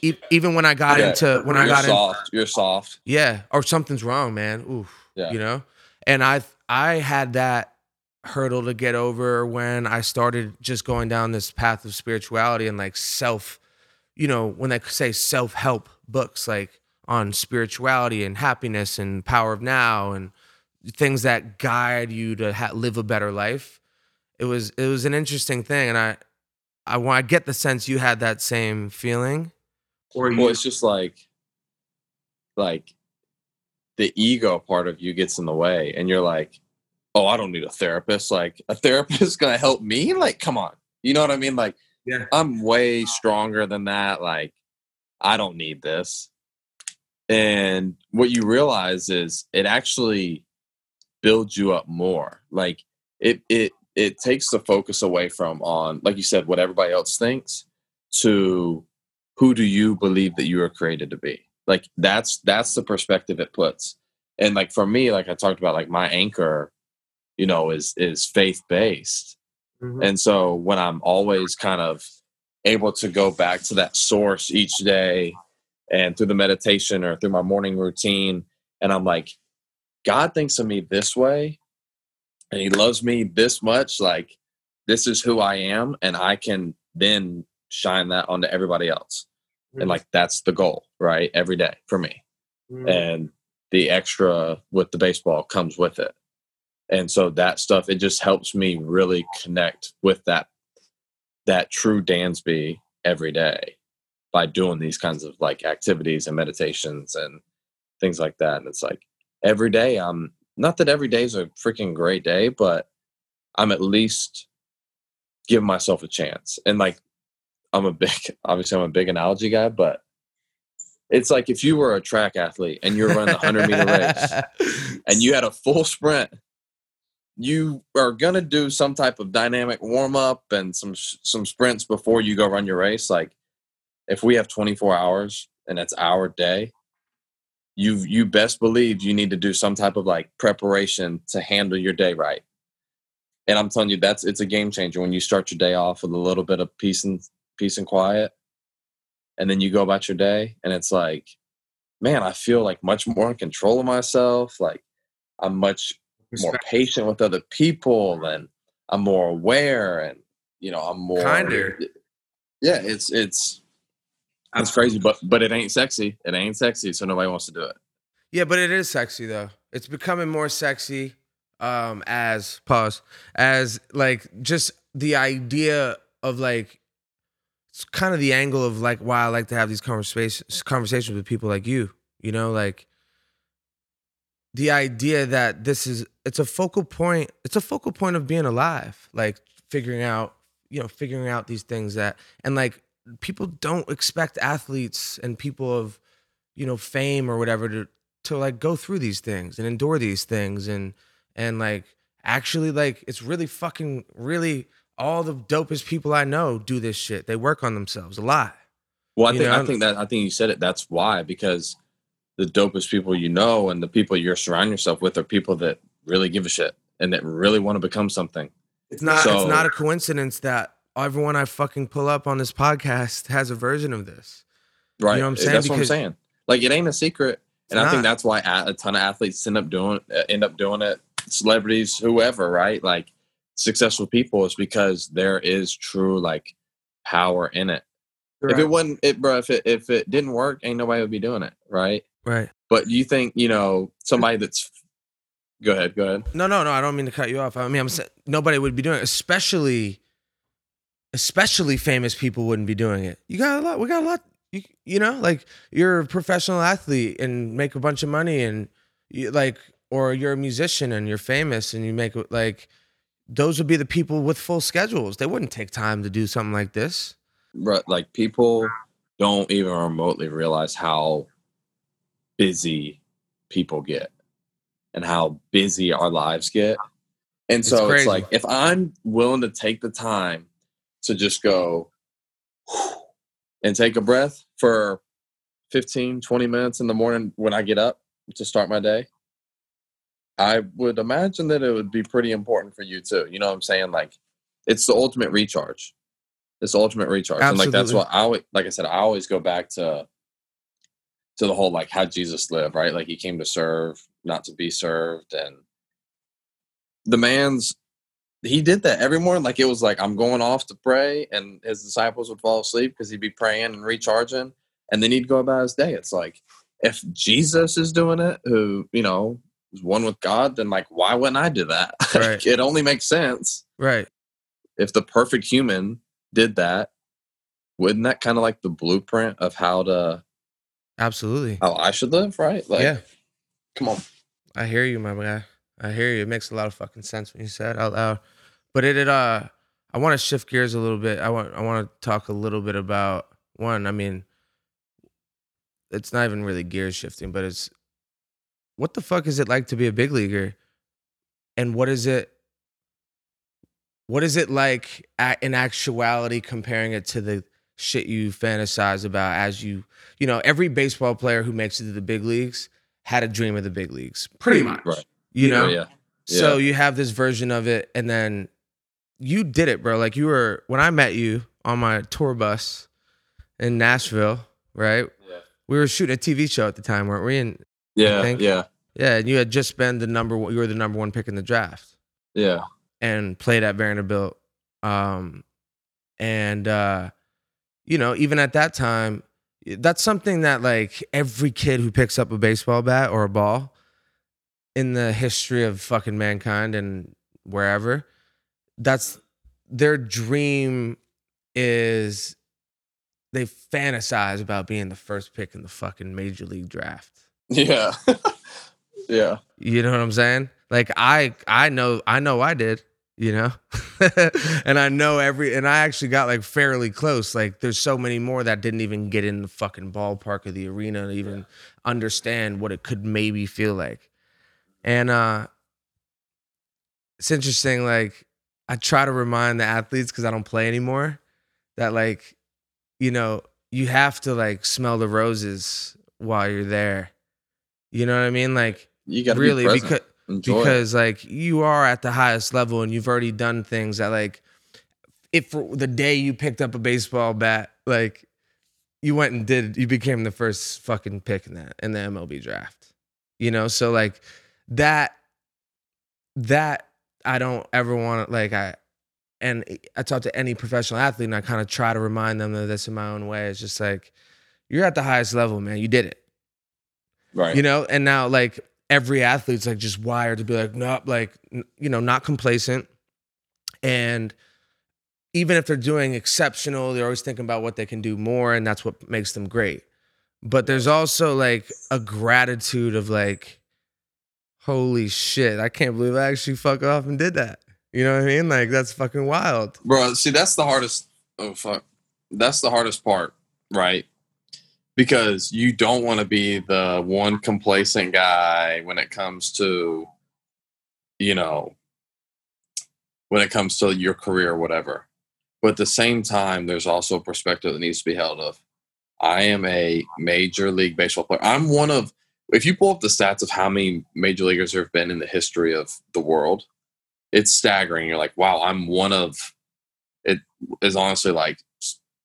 e- even when I got Yeah, into when I got in, soft. You're soft. yeah, or something's wrong, man. Oof. Yeah. You know? And I I had that hurdle to get over when I started just going down this path of spirituality and like self, you know, when they say self-help books like on spirituality and happiness and power of now and things that guide you to ha- live a better life. It was it was an interesting thing and I I want I get the sense you had that same feeling. Or Well, it's just like, like, the ego part of you gets in the way, and you're like, "Oh, I don't need a therapist. Like, a therapist is gonna help me. Like, come on, you know what I mean? Like, Yeah. I'm way stronger than that. Like, I don't need this." And what you realize is it actually builds you up more. Like, it it it takes the focus away from on, like you said, what everybody else thinks, to who do you believe that you are created to be like that's that's the perspective it puts. And like for me like i talked about like my anchor you know is is faith based Mhm. and so when i'm always kind of able to go back to that source each day and through the meditation or through my morning routine and i'm like god thinks of me this way and he loves me this much like this is who i am and i can then shine that onto everybody else and like that's the goal right every day for me. Mhm. and the extra with the baseball comes with it. And so that stuff it just helps me really connect with that that true dansby every day by doing these kinds of like activities and meditations and things like that. And it's like every day i'm not that every day is a freaking great day but i'm at least giving myself a chance. And like i'm a big obviously i'm a big analogy guy but it's like if you were a track athlete and you're running a 100 meter race and you had a full sprint, you are gonna do some type of dynamic warm up and some some sprints before you go run your race. Like if we have 24 hours and it's our day, you you best believe you need to do some type of like preparation to handle your day right. And I'm telling you, that's it's a game changer when you start your day off with a little bit of peace and peace and quiet, and then you go about your day, and it's like man, I feel like much more in control of myself. Like I'm much more patient with other people and I'm more aware and you know, I'm more Kinder. Yeah, it's it's it's crazy, but but it ain't sexy. It ain't sexy, so nobody wants to do it. Yeah, but it is sexy though. It's becoming more sexy um as pause as like just the idea of like it's kind of the angle of like why I like to have these conversations conversations with people like you, you know, like the idea that this is it's a focal point it's a focal point of being alive like figuring out you know figuring out these things that and like people don't expect athletes and people of you know fame or whatever to to like go through these things and endure these things and and like actually like it's really fucking really all the dopest people I know do this shit. They work on themselves a lot. Well, I You think know? I think that I think you said it. That's why because the dopest people you know and the people you're surrounding yourself with are people that really give a shit and that really want to become something. It's not it's not a coincidence that everyone I fucking pull up on this podcast has a version of this. Right. You know what I'm saying? That's what I'm saying. Like it ain't a secret, and It's I think that's why a, ton of athletes end up doing uh, end up doing it. Celebrities, whoever, right? Like successful people is because there is true like power in it. If it wasn't it, bro, if it if it didn't work, ain't nobody would be doing it, right? Right. But you think you know somebody that's go ahead, go ahead. No, no, no. I don't mean to cut you off. I mean, I'm saying nobody would be doing it, especially, especially famous people wouldn't be doing it. You got a lot. We got a lot. You, you know, like you're a professional athlete and make a bunch of money, and you like, or you're a musician and you're famous and you make like, those would be the people with full schedules. They wouldn't take time to do something like this. Bro, like people don't even remotely realize how busy people get and how busy our lives get. And It's so it's, like if I'm willing to take the time to just go and take a breath for 15, 20 minutes in the morning when I get up to start my day, I would imagine that it would be pretty important for you too. You know what I'm saying? Like it's the ultimate recharge. It's the ultimate recharge. And like that's what I always like I said, I always go back to to the whole like how Jesus lived, right? Like he came to serve, not to be served. And the man's he did that every morning. Like it was like I'm going off to pray, and his disciples would fall asleep because he'd be praying and recharging, and then he'd go about his day. It's like if Jesus is doing it, who you know is one with God, then like why wouldn't I do that? Right. it only makes sense Right. if the perfect human did that. Wouldn't that kind of like the blueprint of how to Absolutely. how I should live, right? Like, yeah. come on. I hear you, my guy. I hear you. It makes a lot of fucking sense when you said it out loud. But it, it uh I want to shift gears a little bit. I want I want to talk a little bit about one, I mean it's not even really gear shifting, but it's what the fuck is it like to be a big leaguer? And what is it what is it like in actuality comparing it to the shit you fantasize about as you you know every baseball player who makes it to the big leagues had a dream of the big leagues, pretty much. Right. You know, yeah. so you have this version of it, and then you did it, bro. Like you were when I met you on my tour bus in Nashville, right? Yeah. We were shooting a TV show at the time, weren't we? And Yeah. Yeah. yeah, and you had just been the number one. You were the number one pick in the draft, Yeah. and played at Vanderbilt. Um, and uh, you know, even at that time, that's something that like every kid who picks up a baseball bat or a ball in the history of fucking mankind and wherever, that's their dream is they fantasize about being the first pick in the fucking major league draft. Yeah. yeah. You know what I'm saying? Like I I know I know I did, you know? and I know every and I actually got like fairly close. Like there's so many more that didn't even get in the fucking ballpark of the arena to even understand what it could maybe feel like. And uh it's interesting like I try to remind the athletes cuz I don't play anymore that like you know, you have to like smell the roses while you're there. You know what I mean? Like You got to really be because Enjoy because like you are at the highest level and you've already done things that like if for the day you picked up a baseball bat like you went and did you became the first fucking pick in that in the MLB draft. You know? So like that that I don't ever want to like I and I talk to any professional athlete and I kind of try to remind them of this in my own way. It's just like you're at the highest level man. You did it right. you know and now like every athlete's like just wired to be like nope like you know not complacent. And even if they're doing exceptional they're always thinking about what they can do more and that's what makes them great. But there's also like a gratitude of like holy shit i can't believe i actually fuck off and did that. You know what i mean? Like that's fucking wild. Bro see that's the hardest oh fuck. That's the hardest part right because you don't want to be the one complacent guy when it comes to you know when it comes to your career or whatever. But at the same time there's also a perspective that needs to be held of i am a major league baseball player. I'm one of if you pull up the stats of how many major leaguers there have been in the history of the world it's staggering. You're like wow i'm one of it is honestly like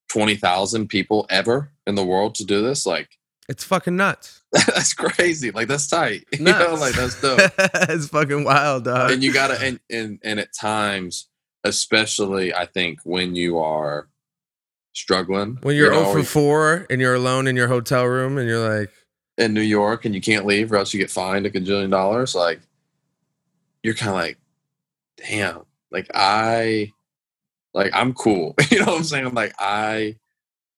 20,000 people ever in the world to do this. Like, it's fucking nuts that's crazy. Like, that's tight. You know, like, that's dope. it's fucking wild dog and you gotta, and, and, and at times, especially, I think, when you are struggling, when you're you 0 know, for 4 and you're alone in your hotel room and you're like in New York and you can't leave or else you get fined a gajillion dollars, like, you're kind of like, damn, like, I, like, I'm cool. you know what I'm saying? I'm like, I,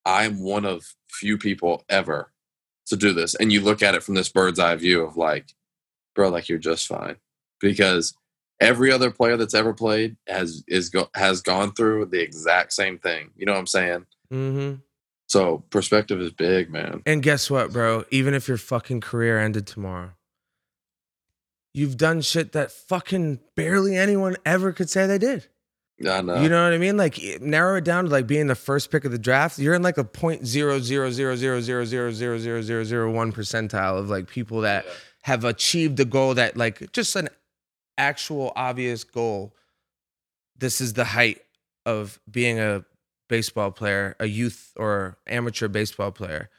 I'm one of few people ever to do this. And you look at it from this bird's eye view of like, bro, like you're just fine. Because every other player that's ever played has is go, has gone through the exact same thing. You know what I'm saying? mm-hmm. So perspective is big, man. And guess what, bro? Even if your fucking career ended tomorrow, you've done shit that fucking barely anyone ever could say they did. I know. You know what I mean? Like narrow it down to like being the first pick of the draft. You're in like a point zero zero zero zero zero zero zero zero zero zero one percentile of like people that have achieved the goal that like just an actual obvious goal. This is the height of being a baseball player, a youth or amateur baseball player.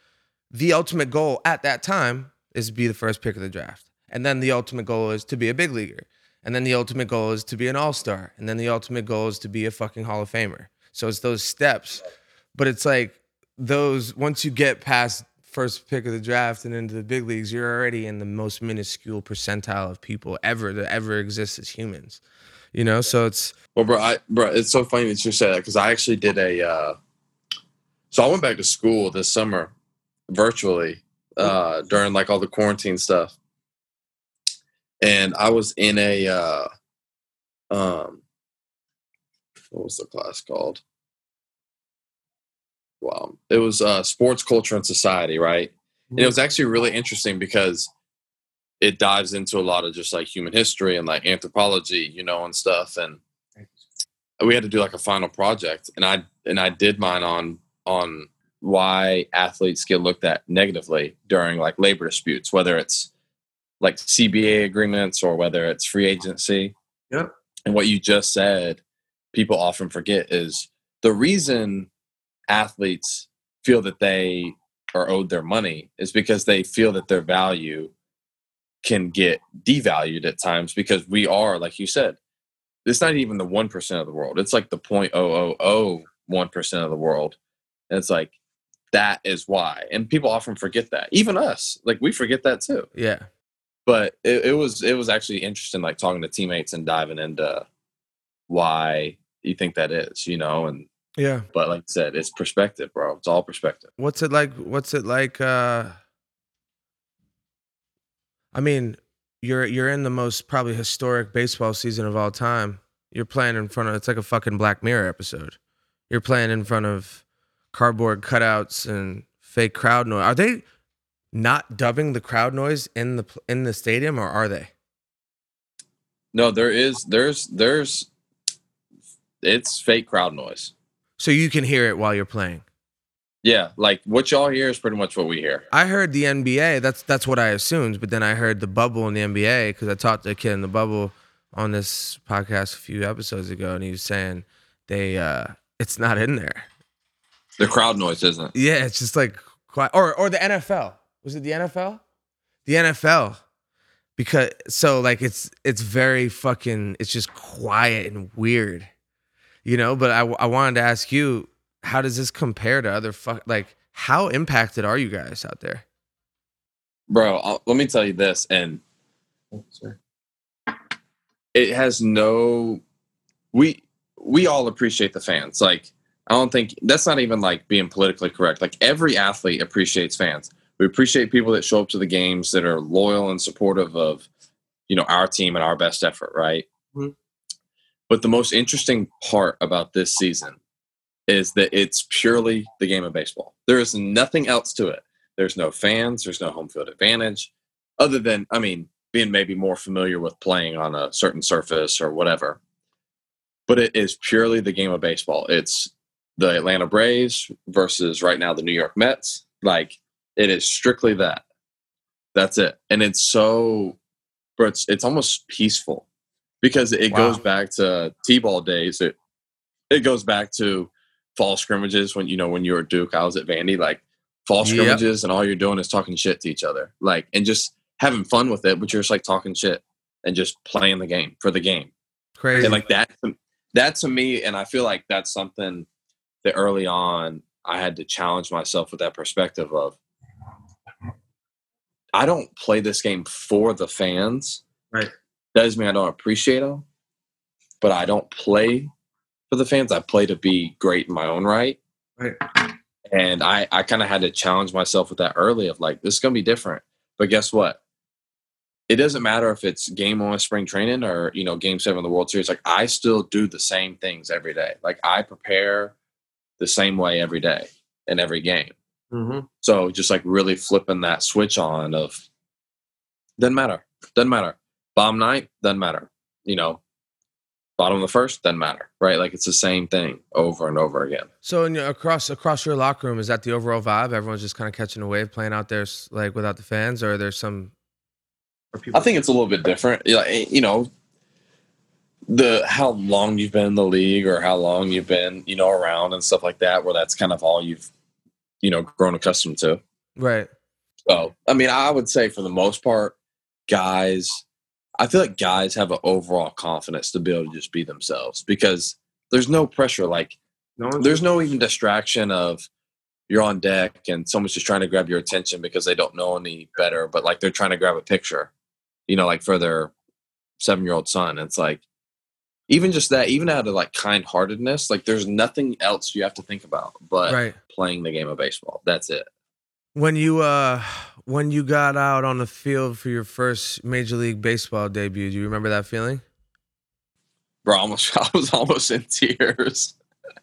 The ultimate goal at that time is to be the first pick of the draft. And then the ultimate goal is to be a big leaguer. And then the ultimate goal is to be an all star. And then the ultimate goal is to be a fucking Hall of Famer. So it's those steps. But it's like those, once you get past first pick of the draft and into the big leagues, you're already in the most minuscule percentile of people ever that ever exist as humans. You know, so it's Well, bro, I, bro, it's so funny that you say that because I actually did a. Uh, so I went back to school this summer, virtually, uh, during like all the quarantine stuff, and I was in a. Uh, um, what was the class called? Wow, it was uh, sports culture and society, right? And it was actually really interesting because it dives into a lot of just like human history and like anthropology, you know, and stuff. And we had to do like a final project, and I and I did mine on on why athletes get looked at negatively during like labor disputes, whether it's like CBA agreements or whether it's free agency. Yep. And what you just said, people often forget is the reason athletes feel that they are owed their money is because they feel that their value can get devalued at times because we are, like you said, it's not even the 1% of the world. It's like the 0.0001% of the world. And it's like, that is why. And people often forget that. Even us, like we forget that too. Yeah. But it, it was it was actually interesting, like talking to teammates and diving into why you think that is, you know, and Yeah. but like I said, it's perspective, bro. It's all perspective. What's it like? What's it like? Uh, I mean, you're you're in the most probably historic baseball season of all time. You're playing in front of it's like a fucking Black Mirror episode. You're playing in front of cardboard cutouts and fake crowd noise. Are they not dubbing the crowd noise in the in the stadium, or are they? No, there is there's there's it's fake crowd noise. So you can hear it while you're playing. Yeah, like what y'all hear is pretty much what we hear. I heard the NBA. That's that's what I assumed. But then I heard the bubble in the NBA because I talked to a kid in the bubble on this podcast a few episodes ago, and he was saying they uh it's not in there. The crowd noise isn't. Yeah, it's just like quiet. Or or the NFL. Was it the NFL? The NFL. Because so like it's it's very fucking it's just quiet and weird. You know, but I I wanted to ask you how does this compare to other fuck like how impacted are you guys out there? Bro, I'll, let me tell you this, and it has no. We we all appreciate the fans. Like I don't think that's not even like being politically correct. Like every athlete appreciates fans. We appreciate people that show up to the games that are loyal and supportive of, you know, our team and our best effort, right? Mhm. But the most interesting part about this season is that it's purely the game of baseball. There is nothing else to it. There's no fans. There's no home field advantage, other than I mean, being maybe more familiar with playing on a certain surface or whatever. But it is purely the game of baseball. It's the Atlanta Braves versus right now the New York Mets. Like it is strictly that. That's it. And it's so bro, it's it's almost peaceful because it Wow. goes back to T-ball days. It it goes back to fall scrimmages when you know when you were at Duke, I was at Vandy, like fall Yep. scrimmages and all you're doing is talking shit to each other. Like and just having fun with it, but you're just like talking shit and just playing the game for the game. Crazy. And like that, that to me, and I feel like that's something that early on I had to challenge myself with that perspective of I don't play this game for the fans. Right. Doesn't mean I don't appreciate them, but I don't play for the fans. I play to be great in my own right. Right. And I, I kind of had to challenge myself with that early of like, this is going to be different. But guess what? It doesn't matter if it's game one spring training or, you know, game seven of the World Series. Like, I still do the same things every day. Like, I prepare the same way every day in every game. Mhm. So just like really flipping that switch on of doesn't matter. Doesn't matter. Bomb night, doesn't matter. You know, bottom of the first, doesn't matter. Right? Like it's the same thing over and over again. So in your, across across your locker room, is that the overall vibe? Everyone's just kind of catching a wave, playing out there like without the fans, or there's some. People, I think it's a little bit different. Yeah, eh, You know, the how long you've been in the league or how long you've been, you know, around and stuff like that, where that's kind of all you've, you know, grown accustomed to. right. So, I mean, I would say for the most part, guys, I feel like guys have an overall confidence to be able to just be themselves because there's no pressure. Like, No there's no even distraction of you're on deck and someone's just trying to grab your attention because they don't know any better, but like they're trying to grab a picture, you know, like for their seven year old son. It's like, even just that, even out of like kind heartedness, like there's nothing else you have to think about but right. playing the game of baseball. That's it. When you uh when you got out on the field for your first Major League Baseball debut, do you remember that feeling? bro. I Almost, I was almost in tears.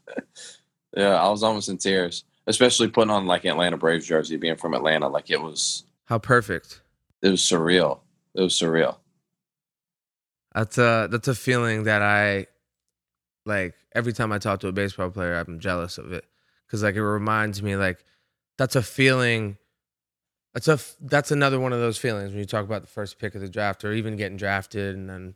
yeah, I was almost in tears, especially putting on like Atlanta Braves jersey, being from Atlanta. Like it was, How perfect. it was surreal. It was surreal. That's a that's a feeling that I like every time I talk to a baseball player, I'm jealous of it because like it reminds me like that's a feeling That's a that's another one of those feelings when you talk about the first pick of the draft or even getting drafted and then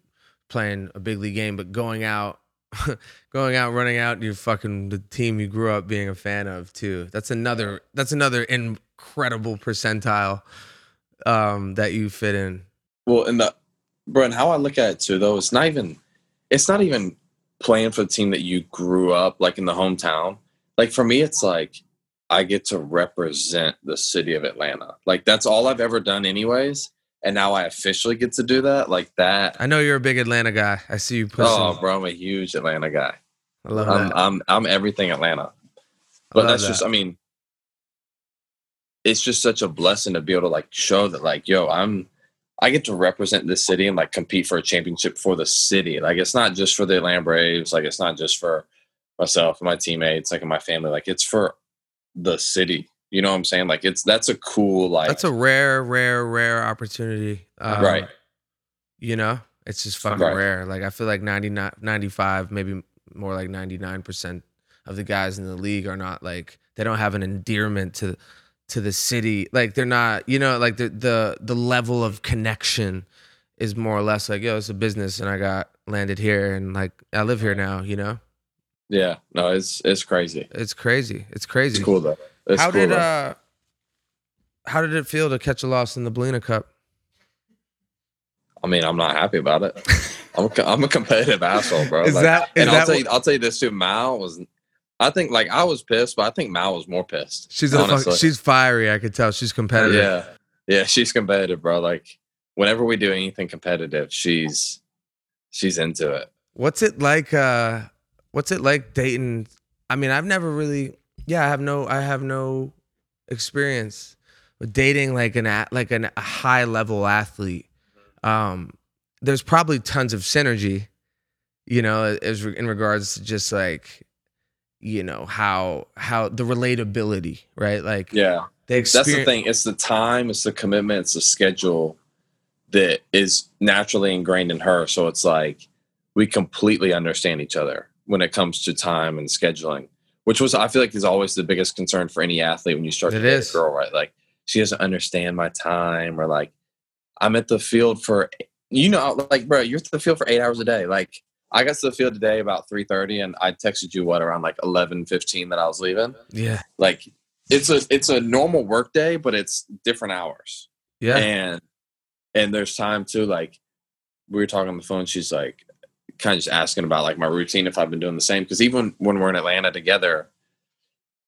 playing a big league game, but going out, going out, running out, you fucking the team you grew up being a fan of too. That's another that's another incredible percentile um, that you fit in. Well, and the bro, and how I look at it too, though, it's not even it's not even playing for the team that you grew up like in the hometown. Like for me, it's like I get to represent the city of Atlanta. Like that's all I've ever done, anyways. And now I officially get to do that. Like that. I know you're a big Atlanta guy. I see you pushing. Oh, bro, I'm a huge Atlanta guy. I love I'm that. I'm I'm everything Atlanta. But that's that. just I mean it's just such a blessing to be able to like show that like yo, I'm I get to represent this city and like compete for a championship for the city. Like it's not just for the Atlanta Braves, like it's not just for myself and my teammates, like and my family. Like it's for the city. You know what I'm saying? Like it's that's a cool like That's a rare, rare, rare opportunity. Um, right. You know, it's just fucking Right. rare. Like I feel like 99, 95, maybe more like 99% of the guys in the league are not like they don't have an endearment to to the city. Like they're not, you know, like the the the level of connection is more or less like, yo, it's a business and I got landed here and like I live here now, you know? Yeah, no, it's it's crazy. It's crazy. It's crazy. It's cool though. It's how cool, did though. uh how did it feel to catch a loss in the Belina Cup? I mean, I'm not happy about it. I'm a, co- I'm a competitive asshole, bro. Is Like, that is and that I'll tell you, I'll tell you this too. Mal was, I think like I was pissed, but I think Mal was more pissed. She's a fuck, she's fiery. I could tell she's competitive. yeah, yeah, she's competitive, bro. Like whenever we do anything competitive, she's she's into it. What's it like? Uh, what's it like dating? I mean, I've never really. Yeah, I have no. I have no experience with dating like an a- like an, a high level athlete. Um, there's probably tons of synergy, you know, as in regards to just like, you know, how how the relatability, right? Like, Yeah, the that's the thing. It's the time, it's the commitment, it's the schedule that is naturally ingrained in her. So it's like we completely understand each other when it comes to time and scheduling, which was I feel like is always the biggest concern for any athlete when you start It to is. a girl, right? Like she doesn't understand my time, or like I'm at the field for you know, like bro, you're at the field for eight hours a day. Like I got to the field today about three thirty, and I texted you what around like eleven fifteen that I was leaving. Yeah, Like it's a it's a normal work day, but it's different hours. Yeah, and and there's time too like we were talking on the phone she's like kind of just asking about like my routine if i've been doing the same because even when we're in atlanta together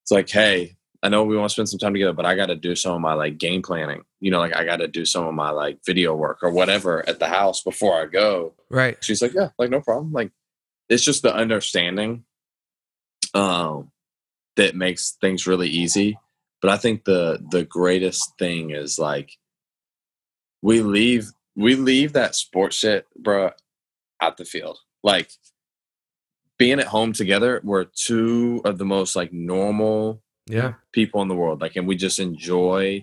it's like hey i know we want to spend some time together but i got to do some of my like game planning. You know like i got to do some of my like video work or whatever at the house before i go. Right. she's like yeah like no problem. Like it's just the understanding um that makes things really easy. But i think the the greatest thing is like we leave we leave that sports shit bro at the field. Like being at home together we're two of the most like normal Yeah, people in the world like and we just enjoy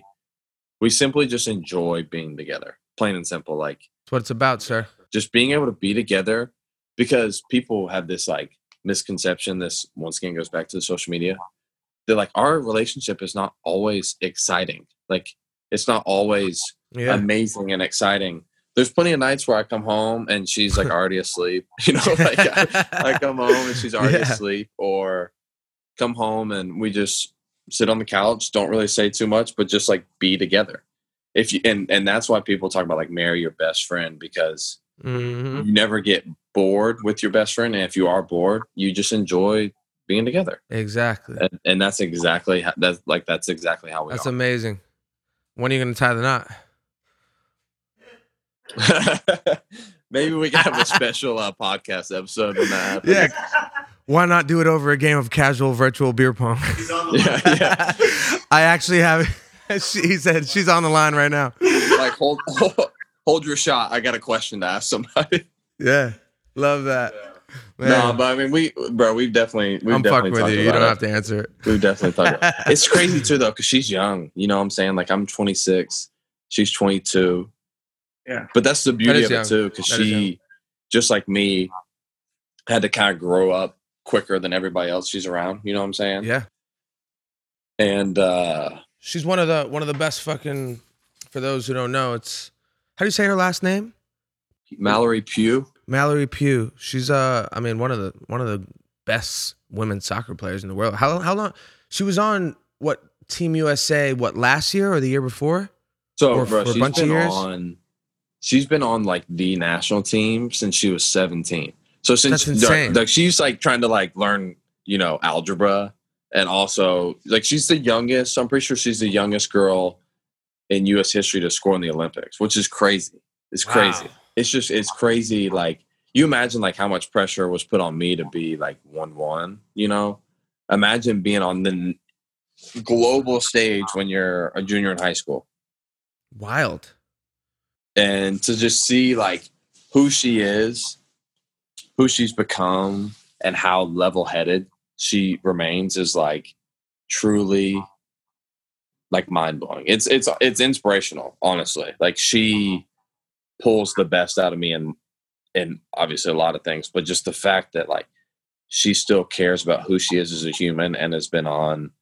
we simply just enjoy being together plain and simple like that's what it's about, sir. just being able to be together because people have this like misconception this once again goes back to the social media that like our relationship is not always exciting like it's not always Yeah, amazing and exciting there's plenty of nights where i come home and she's like already asleep you know like I, I come home and she's already Yeah. asleep or come home and we just sit on the couch don't really say too much but just like be together if you and and that's why people talk about like marry your best friend because Mhm. you never get bored with your best friend and if you are bored you just enjoy being together Exactly. and, and that's exactly how, that's like that's exactly how we That's are amazing. When are you gonna tie the knot? maybe we can have a special uh, podcast episode when that. Yeah. Why not do it over a game of casual virtual beer pong? He's on the Yeah, line. yeah. I actually have. She he said she's on the line right now. like hold, hold hold your shot i got a question to ask somebody Yeah, love that. Man, no but i mean we bro we've definitely we've I'm definitely fucking with you. You don't it. have to answer it. we've definitely talked about it. it's crazy too though because she's young you know what i'm saying like i'm 26 she's 22 Yeah. but that's the beauty is of it too because she just like me had to kind of grow up quicker than everybody else she's around you know what i'm saying Yeah, and uh She's one of the one of the best fucking. For those who don't know, it's how do you say her last name? Mallory Pugh. Mallory Pugh. She's uh, I mean, one of the one of the best women's soccer players in the world. How how long? She was on what Team USA? What last year or the year before? So, Or bro, for a she's bunch of been years? on. She's been on like the national team since she was seventeen. So since insane. like she's like trying to like learn, you know, algebra, and also like she's the youngest. I'm pretty sure she's the youngest girl in U.S. history to score in the Olympics, which is crazy. It's crazy. It's just it's crazy. Like you imagine like how much pressure was put on me to be like one one. You know, imagine being on the global stage when you're a junior in high school Wild. and to just see like who she is, who she's become, and how level headed she remains is like truly like mind blowing. It's it's it's inspirational, honestly. Like she pulls the best out of me and and obviously a lot of things, but just the fact that like she still cares about who she is as a human and has been on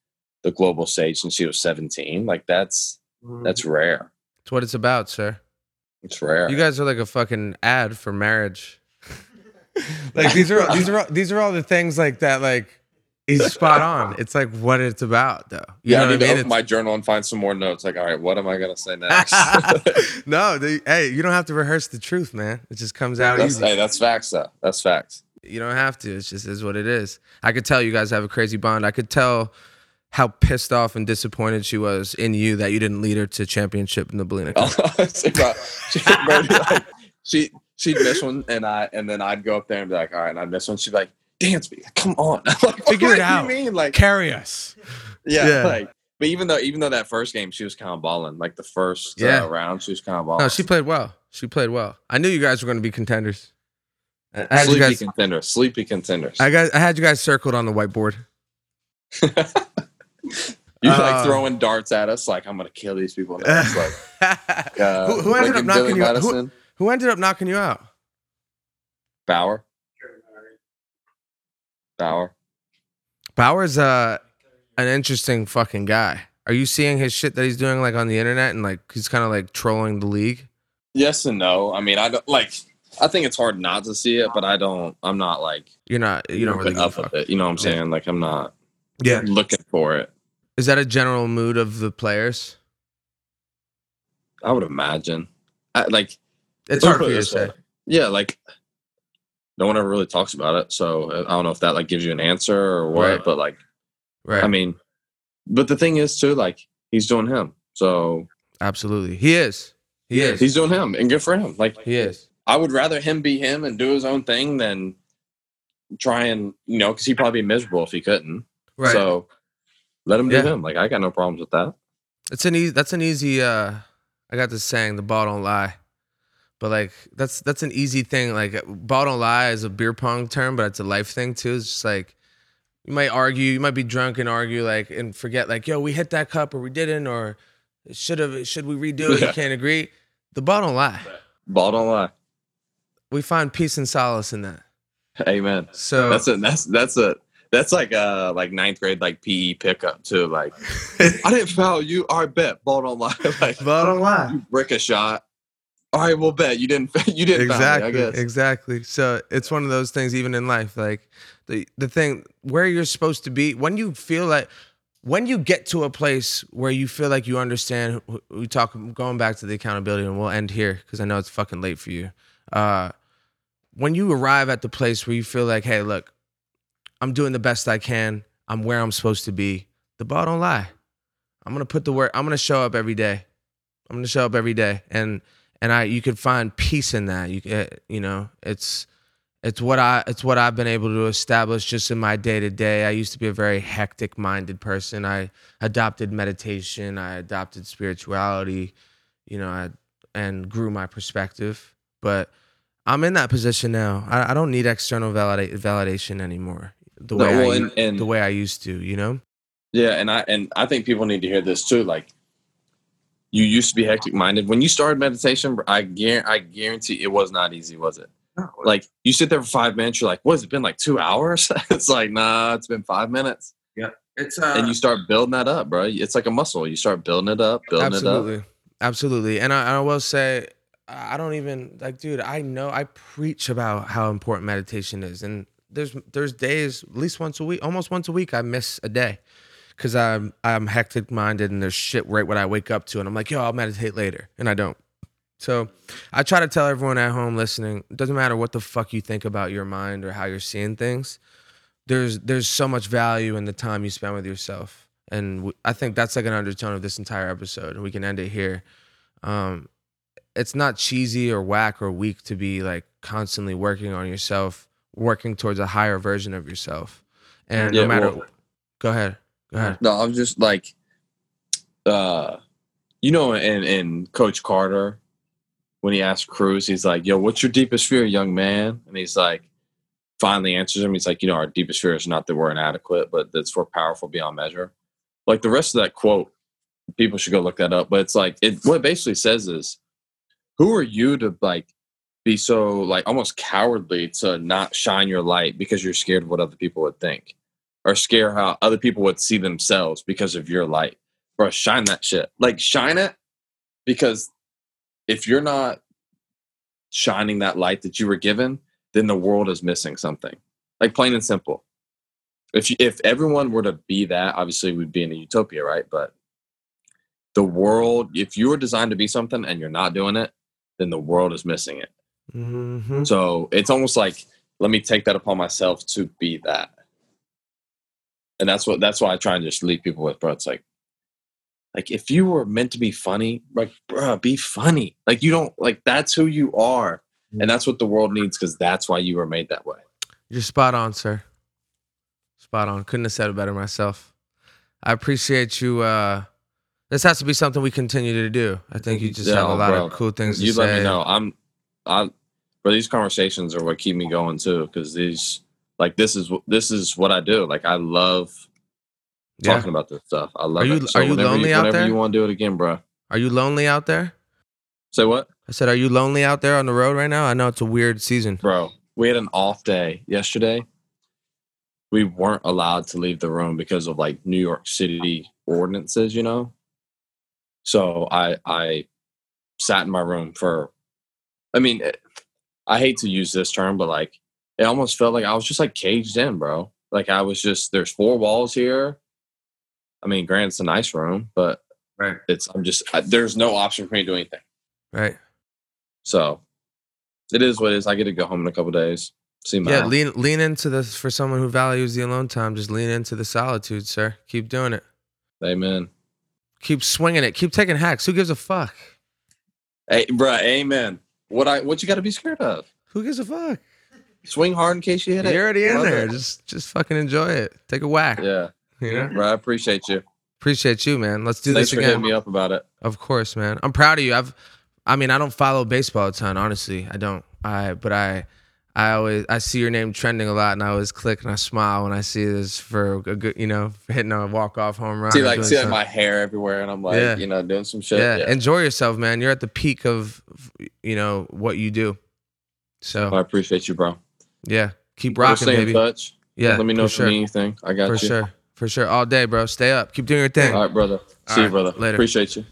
the global stage since she was 17, like that's mm-hmm. that's rare. It's what it's about, sir. It's rare. You guys are like a fucking ad for marriage. like these are these are all, these are all the things like that. Like he's spot on. It's like what it's about, though. You yeah, know I need to I mean? open my journal and find some more notes. Like, all right, what am I gonna say next? No, they, hey, you don't have to rehearse the truth, man. It just comes out that's, easy. hey, that's facts, though. That's facts. You don't have to. It's just is what it is. I could tell you guys have a crazy bond. I could tell how pissed off and disappointed she was in you that you didn't lead her to championship in the Belina Cup. She she'd miss one, and I and then I'd go up there and be like, all right, and I'd miss one. She'd be like, dance me, come on, I'm like, Figure what it do out. You mean like, Carry us. yeah, Yeah. like. But even though even though that first game she was kind of balling, like the first Yeah. uh, round she was kind of balling. No, she played well. She played well. I knew you guys were going to be contenders. I I had you sleepy guys. contenders, sleepy contenders. I got. I had you guys circled on the whiteboard. you Uh, like throwing darts at us, like I'm gonna kill these people. Like, uh, who, who ended like up knocking Billy you? Who, Madison, who ended up knocking you out? Bauer. Bauer. Bauer's uh, an interesting fucking guy. Are you seeing his shit that he's doing like on the internet and like he's kind of like trolling the league? Yes and no. I mean, I don't like. I think it's hard not to see it, but I don't. I'm not like You're not. You don't really up with it. You know what I'm saying? Like I'm not Yeah. looking for it. Is that a general mood of the players? I would imagine. I, like It's hard for you to say. way. yeah, like no one ever really talks about it. So uh, I don't know if that like gives you an answer or what. Right. But like, Right. I mean, but the thing is too, like he's doing him. So Absolutely. He is. He is. he's doing him, and good for him. Like he is. I would rather him be him and do his own thing than try and you know because he'd probably be miserable if he couldn't. Right. So let him do Yeah. him. Like I got no problems with that. It's an easy. That's an easy. uh I got this saying: the ball don't lie. But like that's that's an easy thing. Like ball don't lie is a beer pong term, but it's a life thing too. It's just like you might argue, you might be drunk and argue like and forget like, yo, we hit that cup or we didn't or should have should we redo it? You can't agree. The ball don't lie. Ball don't lie. We find peace and solace in that. Amen. So That's a that's that's a that's like a like ninth grade like PE pickup too. Like I didn't foul you. All right, bet. Ball don't lie. like ball don't lie. you brick a shot. All right, we'll bet you didn't. You didn't me, exactly guess. exactly so it's one of those things even in life like the the thing where you're supposed to be when you feel like when you get to a place where you feel like you understand we talk going back to the accountability and we'll end here because i know it's fucking late for you uh when you arrive at the place where you feel like hey look i'm doing the best i can i'm where i'm supposed to be the ball don't lie i'm gonna put the work i'm gonna show up every day i'm gonna show up every day and and I you could find peace in that. You ca- you know, it's it's what I it's what I've been able to establish just in my day to day. I used to be a very hectic minded person. I adopted meditation. I adopted spirituality. You know, I and grew my perspective. But I'm in that position now. I, I don't need external validate, validation anymore. The No, way well, I, and- and- the way I used to. You know. Yeah, and I and I think people need to hear this too. Like, you used to be hectic minded when you started meditation. I guarantee, I guarantee it was not easy, was it? No, Like, you sit there for five minutes. You're like, "What has it been like two hours?" it's like, nah, it's been five minutes. Yeah. It's uh, and you start building that up, bro. It's like a muscle. You start building it up, building it up. absolutely, absolutely. And I, I will say, I don't even like, dude. I know I preach about how important meditation is, and there's there's days, at least once a week, almost once a week, I miss a day because I'm I'm hectic minded, and there's shit right when I wake up to, and I'm like, yo, I'll meditate later, and I don't. So I try to tell everyone at home listening, it doesn't matter what the fuck you think about your mind or how you're seeing things. There's there's so much value in the time you spend with yourself, and I think that's like an undertone of this entire episode. And we can end it here. Um, it's not cheesy or whack or weak to be like constantly working on yourself, working towards a higher version of yourself. And Yeah, no matter, well- go ahead, No, I'm just like, uh, you know, in in Coach Carter, when he asked Cruz, he's like, "Yo, what's your deepest fear, young man?" And he's like, finally answers him. He's like, "You know, our deepest fear is not that we're inadequate, but that's we're powerful beyond measure." Like the rest of that quote, people should go look that up. But it's like it. What it basically says is, who are you to like be so like almost cowardly to not shine your light because you're scared of what other people would think? Or scare how other people would see themselves because of your light. Bro, shine that shit. Like shine it because if you're not shining that light that you were given, then the world is missing something. Like plain and simple. If you, if everyone were to be that, obviously we'd be in a utopia, right? But the world, if you were designed to be something and you're not doing it, then the world is missing it. Mm-hmm. So it's almost like let me take that upon myself to be that. And that's what that's why I try and just leave people with, bro. It's like like if you were meant to be funny, like bro, be funny. Like you don't like that's who you are. And that's what the world needs because that's why you were made that way. You're spot on, sir. Spot on. Couldn't have said it better myself. I appreciate you. Uh, this has to be something we continue to do. I think you just Yeah, have a lot bro. of cool things to You say. let me know. I'm I but these conversations are what keep me going too. Cause these like this is this is what I do. Like I love Yeah. talking about this stuff. I love Are you- it. So are you whenever lonely out whenever there? you want to do it again, bro. Are you lonely out there? Say what? I said, are you lonely out there on the road right now? I know it's a weird season. Bro, we had an off day yesterday. We weren't allowed to leave the room because of like New York City ordinances, you know. So I I sat in my room for I mean, eh, I hate to use this term, but like it almost felt like I was just like caged in, bro. Like I was just there's four walls here. I mean, granted, it's a nice room, but Right. it's I'm just I, there's no option for me to do anything. Right. So it is what it is. I get to go home in a couple days. See my Yeah. Lean lean into this for someone who values the alone time. Just lean into the solitude, sir. Keep doing it. amen. Keep swinging it. Keep taking hacks. Who gives a fuck? Hey, bruh, amen. What I what you got to be scared of? Who gives a fuck? Swing hard in case you hit it. You're already in Love there. it. Just just fucking enjoy it. Take a whack. Yeah, You know? bro. I appreciate you. Appreciate you, man. Let's do this. Thanks this for again. hitting me up about it. Of course, man. I'm proud of you. I've I mean, I don't follow baseball a ton, honestly. I don't. I but I I always I see your name trending a lot and I always click and I smile when I see this for a good, you know, hitting a walk off home run. See like doing see like my hair everywhere, and I'm like, Yeah. you know, doing some shit. yeah, Yeah, enjoy yourself, man. You're at the peak of you know what you do. So I appreciate you, bro. Yeah, keep rocking, stay baby. in touch. Yeah, let me know if sure. you need anything. I got for you. For sure, for sure. All day, bro. Stay up. Keep doing your thing. All right, brother. All See you, right, brother. later. Appreciate you.